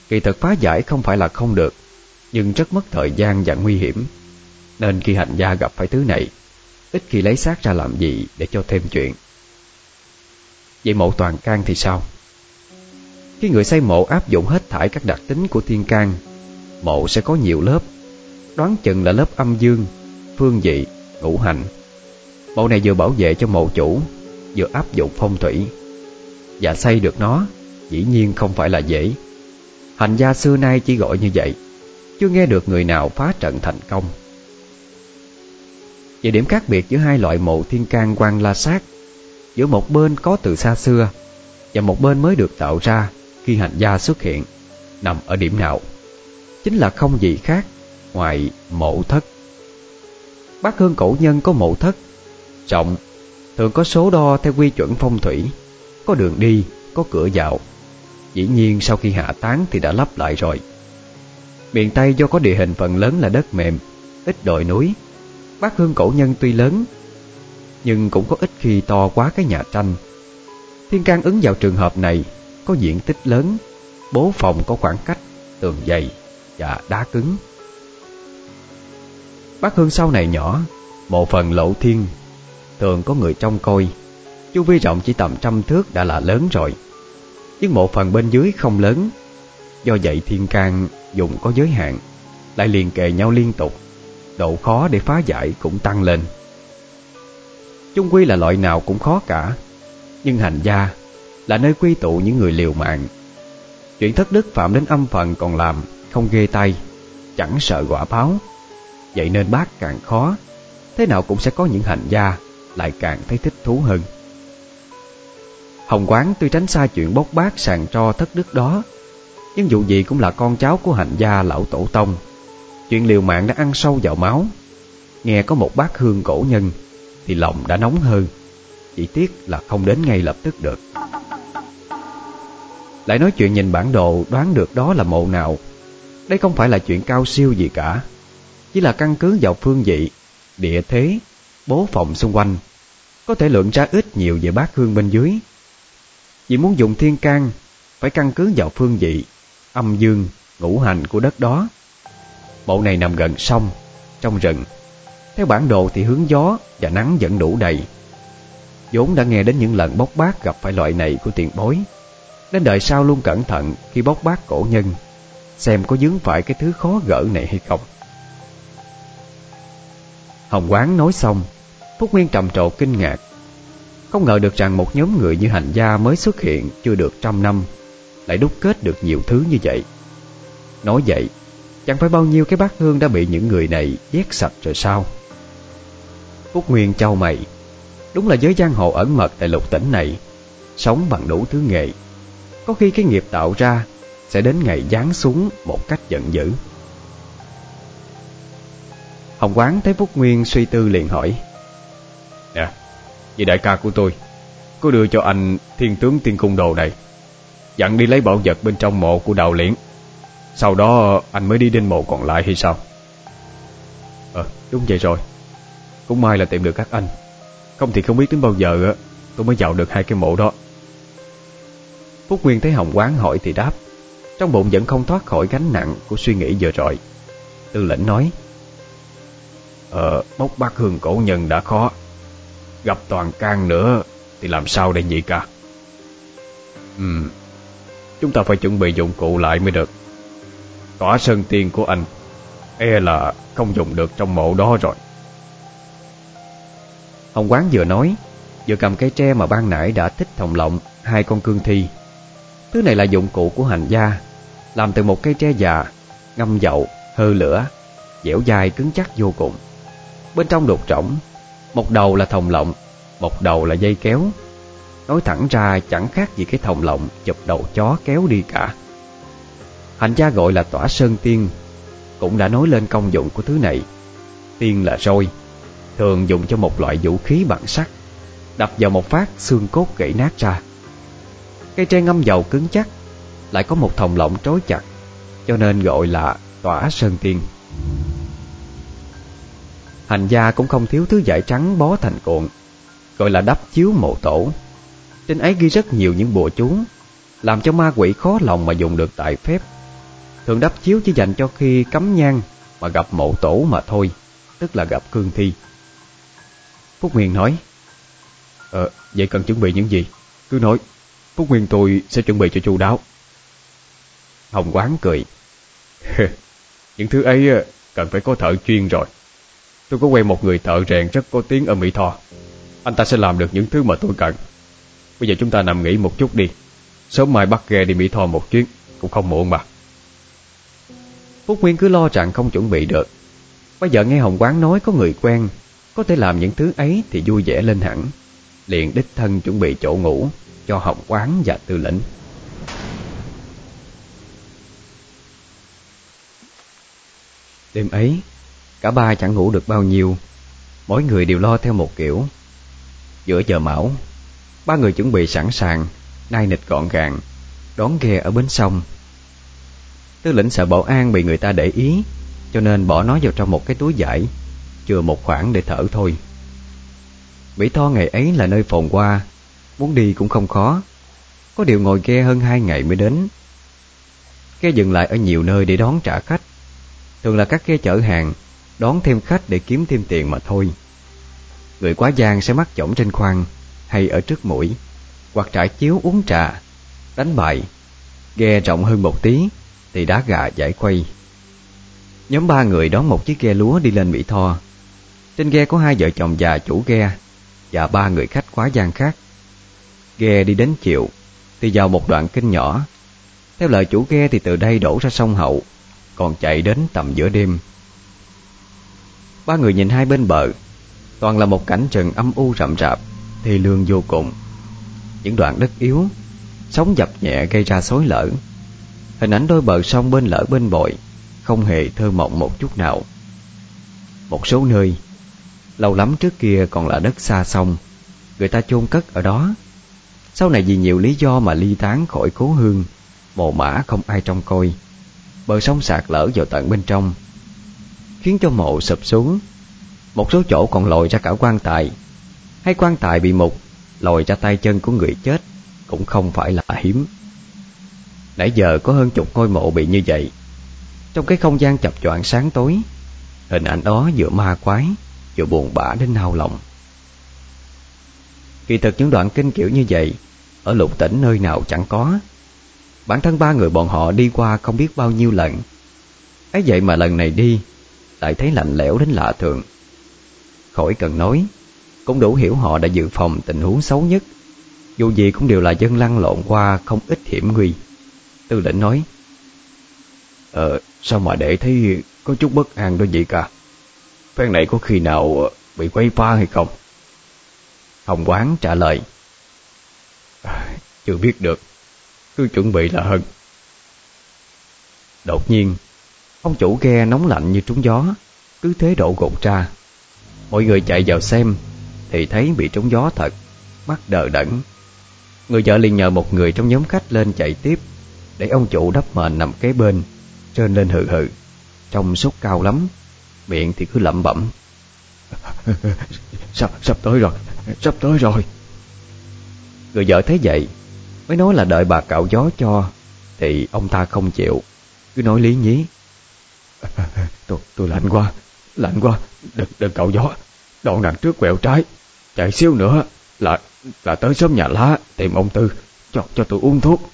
Kỳ thực phá giải không phải là không được Nhưng rất mất thời gian và nguy hiểm Nên khi hành gia gặp phải thứ này Ít khi lấy xác ra làm gì để cho thêm chuyện. Vậy mộ toàn can thì sao? Khi người xây mộ áp dụng hết thải các đặc tính của thiên can Mộ sẽ có nhiều lớp Đoán chừng là lớp âm dương, phương vị, ngũ hành. Mộ này vừa bảo vệ cho mộ chủ Vừa áp dụng phong thủy. Và xây được nó, Dĩ nhiên không phải là dễ. Hành gia xưa nay chỉ gọi như vậy Chưa nghe được người nào phá trận thành công. Về điểm khác biệt giữa hai loại mộ thiên can quan la sát, Giữa một bên có từ xa xưa Và một bên mới được tạo ra Khi hành gia xuất hiện, Nằm ở điểm nào? Chính là không gì khác Ngoài mộ thất. Bác Hương cổ nhân có mộ thất, Rộng Thường có số đo theo quy chuẩn phong thủy. Có đường đi, có cửa vào. Dĩ nhiên sau khi hạ tán thì đã lắp lại rồi. Miền Tây do có địa hình phần lớn là đất mềm Ít đồi núi. Bát Hương cổ nhân tuy lớn Nhưng cũng có ít khi to quá cái nhà tranh. Thiên can ứng vào trường hợp này Có diện tích lớn Bố phòng có khoảng cách Tường dày và đá cứng. Bát Hương sau này nhỏ Một phần lộ thiên Thường có người trông coi. Chu vi rộng chỉ tầm trăm thước đã là lớn rồi. Nhưng một phần bên dưới không lớn. Do vậy thiên can dùng có giới hạn, Lại liền kề nhau liên tục. Độ khó để phá giải cũng tăng lên. Chung quy là loại nào cũng khó cả. Nhưng hành gia Là nơi quy tụ những người liều mạng. Chuyện thất đức phạm đến âm phần còn làm Không ghê tay, Chẳng sợ quả báo. Vậy nên bác càng khó. Thế nào cũng sẽ có những hành gia lại càng thấy thích thú hơn. Hồng Quán tuy tránh xa chuyện bốc bát sàn tro thất đức đó, Nhưng dù gì cũng là con cháu của hành gia lão tổ tông. Chuyện liều mạng đã ăn sâu vào máu. Nghe có một bát hương cổ nhân, Thì lòng đã nóng hơn. Chỉ tiếc là không đến ngay lập tức được. Lại nói chuyện nhìn bản đồ, đoán được đó là mộ nào. Đây không phải là chuyện cao siêu gì cả. Chỉ là căn cứ vào phương vị, Địa thế Bố phòng xung quanh Có thể lượng ra ít nhiều về bát hương bên dưới. Vì muốn dùng thiên can Phải căn cứ vào phương vị Âm dương, ngũ hành của đất đó. Bộ này nằm gần sông Trong rừng. Theo bản đồ thì hướng gió và nắng vẫn đủ đầy. Vốn đã nghe đến những lần bốc bát gặp phải loại này của tiền bối. Nên đời sau luôn cẩn thận khi bốc bát cổ nhân Xem có dướng phải cái thứ khó gỡ này hay không. Hồng Quán nói xong Phúc Nguyên trầm trồ kinh ngạc. Không ngờ được rằng một nhóm người như hành gia mới xuất hiện chưa được trăm năm, Lại đúc kết được nhiều thứ như vậy. Nói vậy, Chẳng phải bao nhiêu cái bát hương đã bị những người này vét sạch rồi sao? Phúc Nguyên trao mày. Đúng là giới giang hồ ẩn mật tại lục tỉnh này, Sống bằng đủ thứ nghệ Có khi cái nghiệp tạo ra Sẽ đến ngày giáng xuống một cách giận dữ. Hồng Quán thấy Phúc Nguyên suy tư liền hỏi. Nè, vì đại ca của tôi Có đưa cho anh thiên tướng tiên cung đồ này. Dặn đi lấy bảo vật bên trong mộ của đạo liễn. Sau đó anh mới đi đến mộ còn lại hay sao? Ờ, đúng vậy rồi. Cũng may là tìm được các anh. Không thì không biết đến bao giờ Tôi mới vào được hai cái mộ đó. Phúc Nguyên thấy Hồng Quán hỏi thì đáp. Trong bụng vẫn không thoát khỏi gánh nặng Của suy nghĩ vừa rồi. Tư lệnh nói Ờ, bốc bát hương cổ nhân đã khó. Gặp toàn can nữa Thì làm sao đây nhị ca Ừ Chúng ta phải chuẩn bị dụng cụ lại mới được. Tỏa sơn tiên của anh E là không dùng được trong mộ đó rồi. Hồng Quán vừa nói Vừa cầm cây tre mà ban nãy đã thích thòng lọng Hai con cương thi. Thứ này là dụng cụ của hành gia Làm từ một cây tre già Ngâm dậu, hơ lửa Dẻo dai cứng chắc vô cùng. Bên trong đục trỏng một đầu là thòng lọng, Một đầu là dây kéo. Nói thẳng ra, chẳng khác gì cái thòng lọng Chụp đầu chó kéo đi cả. Hành gia gọi là tỏa sơn tiên, Cũng đã nói lên công dụng của thứ này. Tiên là roi, Thường dùng cho một loại vũ khí bằng sắt, Đập vào một phát xương cốt gãy nát ra. Cây tre ngâm dầu cứng chắc, Lại có một thòng lọng trói chặt, Cho nên gọi là tỏa sơn tiên. Hành gia cũng không thiếu thứ vải trắng bó thành cuộn Gọi là đắp chiếu mộ tổ Trên ấy ghi rất nhiều những bùa chú Làm cho ma quỷ khó lòng mà dùng được tại phép Thường đắp chiếu chỉ dành cho khi cấm nhang Mà gặp mộ tổ mà thôi Tức là gặp cương thi Phúc Nguyên nói Ờ, vậy cần chuẩn bị những gì? Cứ nói, Phúc Nguyên tôi sẽ chuẩn bị cho chu đáo Hồng Quán cười. cười Những thứ ấy ờ, cần phải có thợ chuyên rồi Tôi có quen một người thợ rèn rất có tiếng ở Mỹ Tho. Anh ta sẽ làm được những thứ mà tôi cần. Bây giờ chúng ta nằm nghỉ một chút đi. Sớm mai bắt ghe đi Mỹ Tho một chuyến, Cũng không muộn mà. Phúc Nguyên cứ lo rằng không chuẩn bị được. Bây giờ nghe Hồng Quán nói có người quen, Có thể làm những thứ ấy thì vui vẻ lên hẳn. Liền đích thân chuẩn bị chỗ ngủ Cho Hồng Quán và Tư lĩnh. Đêm ấy Cả ba chẳng ngủ được bao nhiêu. Mỗi người đều lo theo một kiểu. Giữa giờ mão, Ba người chuẩn bị sẵn sàng, Nai nịch gọn gàng, Đón ghe ở bến sông. Tư lĩnh sợ bảo an bị người ta để ý, Cho nên bỏ nó vào trong một cái túi vải, Chừa một khoảng để thở thôi. Mỹ Tho ngày ấy là nơi phồn qua Muốn đi cũng không khó. Có điều ngồi ghe hơn hai ngày mới đến. Ghe dừng lại ở nhiều nơi để đón trả khách. Thường là các ghe chở hàng Đón thêm khách để kiếm thêm tiền mà thôi. Người quá giang sẽ mắc chổng trên khoang Hay ở trước mũi, Hoặc trải chiếu uống trà, Đánh bài, Ghe rộng hơn một tí Thì đá gà giải quay Nhóm ba người đón một chiếc ghe lúa đi lên Mỹ Tho. Trên ghe có hai vợ chồng già chủ ghe Và ba người khách quá giang khác. Ghe đi đến chiều Thì vào một đoạn kinh nhỏ. Theo lời chủ ghe thì từ đây đổ ra sông Hậu, Còn chạy đến tầm giữa đêm. Ba người nhìn hai bên bờ. Toàn là một cảnh trần âm u rậm rạp Thì lương vô cùng. Những đoạn đất yếu, Sóng dập nhẹ gây ra xối lở. Hình ảnh đôi bờ sông bên lỡ bên bội Không hề thơ mộng một chút nào. Một số nơi, Lâu lắm trước kia còn là đất xa sông, Người ta chôn cất ở đó. Sau này vì nhiều lý do mà ly tán khỏi cố hương, Mồ mã không ai trông coi. Bờ sông sạt lở vào tận bên trong khiến cho mộ sụp xuống. Một số chỗ còn lồi ra cả quan tài, hay quan tài bị mục, lồi ra tay chân của người chết cũng không phải là hiếm. Nãy giờ có hơn chục ngôi mộ bị như vậy. Trong cái không gian chập choạng sáng tối, hình ảnh đó vừa ma quái, vừa buồn bã đến nao lòng. Kỳ thực những đoạn kinh kiểu như vậy, ở lục tỉnh nơi nào chẳng có. Bản thân ba người bọn họ đi qua không biết bao nhiêu lần. ấy vậy mà lần này đi lại thấy lạnh lẽo đến lạ thường. Khỏi cần nói, cũng đủ hiểu họ đã dự phòng tình huống xấu nhất. Dù gì cũng đều là dân lăn lộn qua không ít hiểm nguy. Tư lệnh nói, Ờ, sao mà để thấy có chút bất an đó vậy cả? Phen này có khi nào bị quay pha hay không? Hồng Quán trả lời, à, Chưa biết được, cứ chuẩn bị là hơn. Đột nhiên, Ông chủ ghe nóng lạnh như trúng gió Cứ thế độ gột ra. Mọi người chạy vào xem Thì thấy bị trúng gió thật Mắt đờ đẫn. Người vợ liền nhờ một người trong nhóm khách lên chạy tiếp Để ông chủ đắp mền nằm kế bên Trơn lên hừ hừ. Trông sốt cao lắm Miệng thì cứ lẩm bẩm. Sắp, sắp tới rồi Sắp tới rồi. Người vợ thấy vậy Mới nói là đợi bà cạo gió cho Thì ông ta không chịu Cứ nói lý nhí tôi, tôi lạnh quá, lạnh quá, đừng, đừng cậu gió. Đoạn đằng trước quẹo trái, chạy xíu nữa là là tới sớm nhà lá tìm ông Tư, cho cho tôi uống thuốc.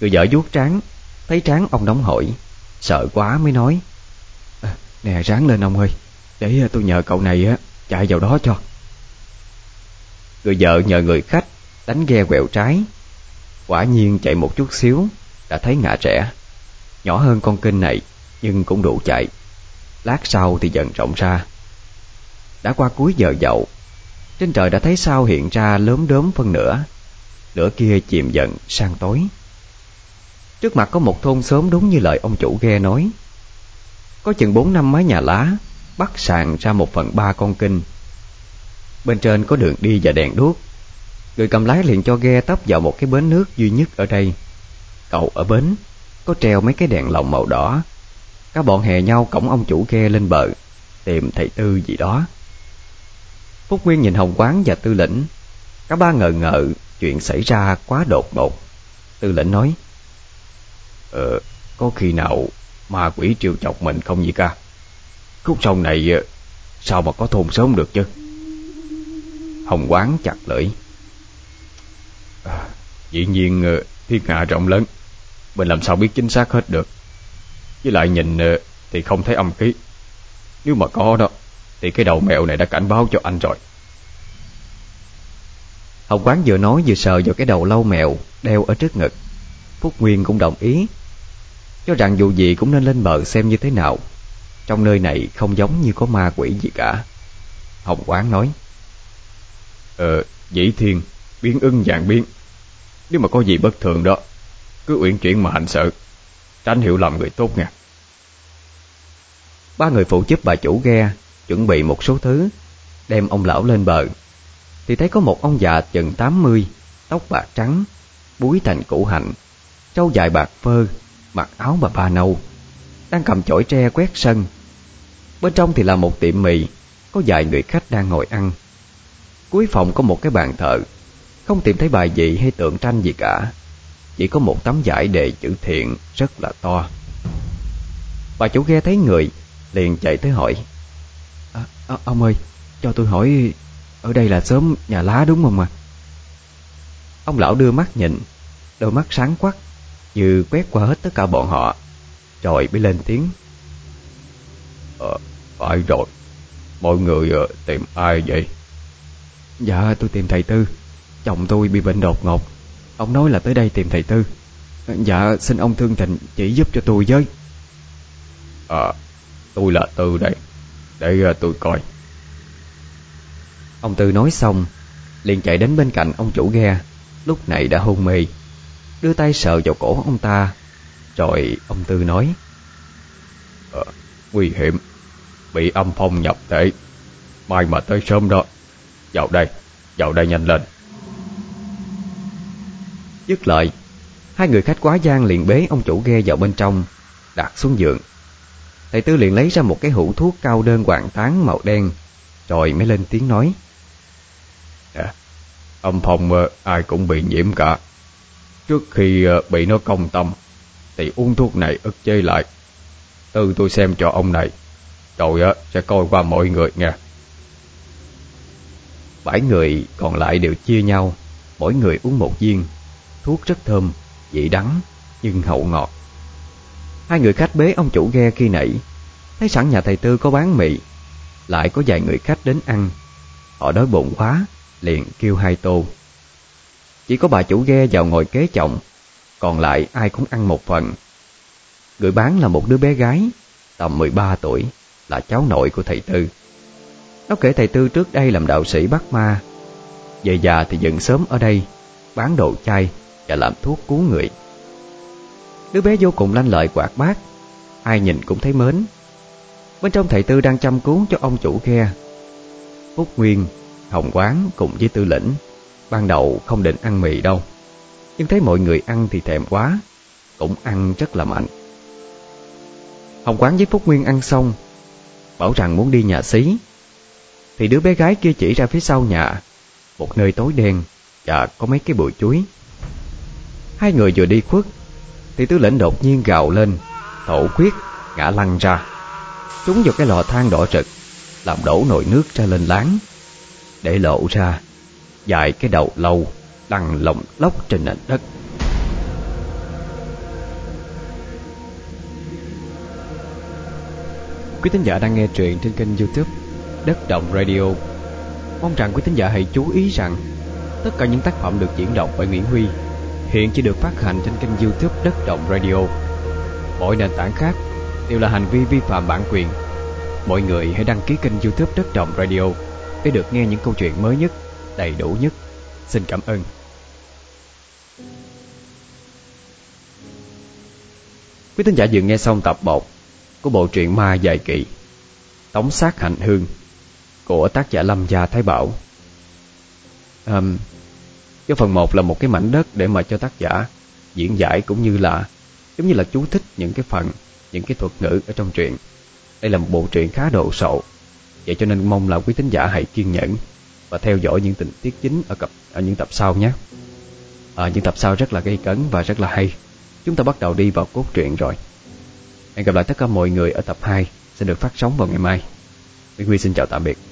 Người vợ vuốt trán, thấy trán ông nóng hổi, sợ quá mới nói. À, nè ráng lên ông ơi, để tôi nhờ cậu này á chạy vào đó cho. Người vợ nhờ người khách đánh ghe quẹo trái. Quả nhiên chạy một chút xíu đã thấy ngã trẻ nhỏ hơn con kinh này nhưng cũng đủ chạy. Lát sau thì dần rộng ra. Đã qua cuối giờ dậu, trên trời đã thấy sao hiện ra lớn đốm phân nửa, nửa kia chìm dần sang tối. Trước mặt có một thôn xóm đúng như lời ông chủ ghe nói. Có chừng bốn năm mái nhà lá, bắt sàn ra một phần ba con kinh. Bên trên có đường đi và đèn đuốc. Người cầm lái liền cho ghe tấp vào một cái bến nước duy nhất ở đây. Cậu ở bến, có treo mấy cái đèn lồng màu đỏ các bọn hè nhau cổng ông chủ ghe lên bờ Tìm thầy Tư gì đó Phúc Nguyên nhìn Hồng Quán và Tư Lĩnh Cả ba ngờ ngợ Chuyện xảy ra quá đột ngột Tư lĩnh nói Ờ, có khi nào ma quỷ triều chọc mình không vậy ca? Khúc sông này ờ, sao mà có thôn sớm được chứ? Hồng quán chặt lưỡi à, Dĩ nhiên ờ, thiên hạ rộng lớn Mình làm sao biết chính xác hết được với lại nhìn ờ, thì không thấy âm khí Nếu mà có đó Thì cái đầu mèo này đã cảnh báo cho anh rồi. Hồng quán vừa nói vừa sờ vào cái đầu lâu mèo Đeo ở trước ngực. Phúc Nguyên cũng đồng ý. Cho rằng dù gì cũng nên lên bờ xem như thế nào. Trong nơi này không giống như có ma quỷ gì cả. Hồng quán nói. Ờ, dĩ thiên Biến ưng dạng biến. Nếu mà có gì bất thường đó Cứ uyển chuyển mà hành sự Tránh hiểu lầm người tốt nha. Ba người phụ giúp bà chủ ghe, Chuẩn bị một số thứ, Đem ông lão lên bờ. Thì thấy có một ông già chừng 80 Tóc bạc trắng, Búi thành củ hạnh, Trâu dài bạc phơ, Mặc áo bà ba nâu, Đang cầm chổi tre quét sân. Bên trong thì là một tiệm mì, Có vài người khách đang ngồi ăn. Cuối phòng có một cái bàn thờ, Không tìm thấy bài vị hay tượng tranh gì cả. Chỉ có một tấm giải đề chữ thiện rất là to. Bà chủ ghe thấy người Liền chạy tới hỏi. À, à, Ông ơi cho tôi hỏi Ở đây là xóm nhà lá đúng không ạ? Ông lão đưa mắt nhìn Đôi mắt sáng quắc Như quét qua hết tất cả bọn họ Rồi mới lên tiếng. Ờ, phải rồi. Mọi người uh, tìm ai vậy? Dạ tôi tìm thầy Tư. Chồng tôi bị bệnh đột ngột Ông nói là tới đây tìm thầy Tư. Dạ xin ông thương tình chỉ giúp cho tôi với. À tôi là Tư đây. Để uh, tôi coi. Ông Tư nói xong liền chạy đến bên cạnh ông chủ ghe. Lúc này đã hôn mê. Đưa tay sờ vào cổ ông ta Rồi ông Tư nói à, Nguy hiểm. Bị âm phong nhập thể. Mai mà tới sớm đó. Vào đây, vào đây nhanh lên Dứt lời. Hai người khách quá gian liền bế ông chủ ghe vào bên trong Đặt xuống giường. Thầy Tư liền lấy ra một cái hũ thuốc cao đơn hoàng tán màu đen Rồi mới lên tiếng nói. À, Âm phong uh, ai cũng bị nhiễm cả. Trước khi uh, bị nó công tâm Thì uống thuốc này ức chế lại. Tư tôi xem cho ông này Rồi uh, sẽ coi qua mọi người nha Bảy người còn lại đều chia nhau Mỗi người uống một viên Thuốc rất thơm, vị đắng Nhưng hậu ngọt. Hai người khách bế ông chủ ghe khi nãy Thấy sẵn nhà thầy Tư có bán mì Lại có vài người khách đến ăn. Họ đói bụng quá Liền kêu hai tô. Chỉ có bà chủ ghe vào ngồi kế chồng Còn lại ai cũng ăn một phần. Người bán là một đứa bé gái Tầm 13 tuổi Là cháu nội của thầy Tư. Nó kể thầy Tư trước đây làm đạo sĩ bắt ma. Về già thì dựng sớm ở đây Bán đồ chay. Và làm thuốc cứu người. Đứa bé vô cùng lanh lợi quạt bát Ai nhìn cũng thấy mến. Bên trong thầy Tư đang chăm cứu cho ông chủ ghe. Phúc Nguyên, Hồng Quán cùng với Tư Lĩnh Ban đầu không định ăn mì đâu Nhưng thấy mọi người ăn thì thèm quá Cũng ăn rất là mạnh. Hồng Quán với Phúc Nguyên ăn xong Bảo rằng muốn đi nhà xí thì đứa bé gái kia chỉ ra phía sau nhà Một nơi tối đen Và có mấy cái bụi chuối. Hai người vừa đi khuất, Thì tứ lệnh đột nhiên gào lên, Thổ quyết ngã lăn ra. Trúng vào cái lò than đỏ rực, Làm đổ nồi nước ra lên láng, Để lộ ra Dài cái đầu lâu, Lăn lồng lóc trên nền đất. Quý thính giả đang nghe truyện trên kênh youtube Đất Động Radio. Mong rằng quý thính giả hãy chú ý rằng Tất cả những tác phẩm được diễn đọc bởi Nguyễn Huy Hiện chỉ được phát hành trên kênh youtube Đất Động Radio. Mọi nền tảng khác đều là hành vi vi phạm bản quyền. Mọi người hãy đăng ký kênh youtube Đất Động Radio Để được nghe những câu chuyện mới nhất, đầy đủ nhất. Xin cảm ơn. Quý thính giả vừa nghe xong tập 1 Của bộ truyện Ma Dài Kỳ Tống sát hạnh hương của tác giả Lâm Gia Thái Bảo. À, cái phần 1 là một cái mảnh đất để mà cho tác giả diễn giải cũng như là giống như là chú thích những cái phần, những cái thuật ngữ ở trong truyện. Đây là một bộ truyện khá đồ sộ, vậy cho nên mong là quý thính giả hãy kiên nhẫn và theo dõi những tình tiết chính ở cặp ở những tập sau nhé. à, Những tập sau rất là gây cấn và rất là hay. Chúng ta bắt đầu đi vào cốt truyện rồi. Hẹn gặp lại tất cả mọi người ở tập 2 Sẽ được phát sóng vào ngày mai. Nguyễn Huy xin chào tạm biệt.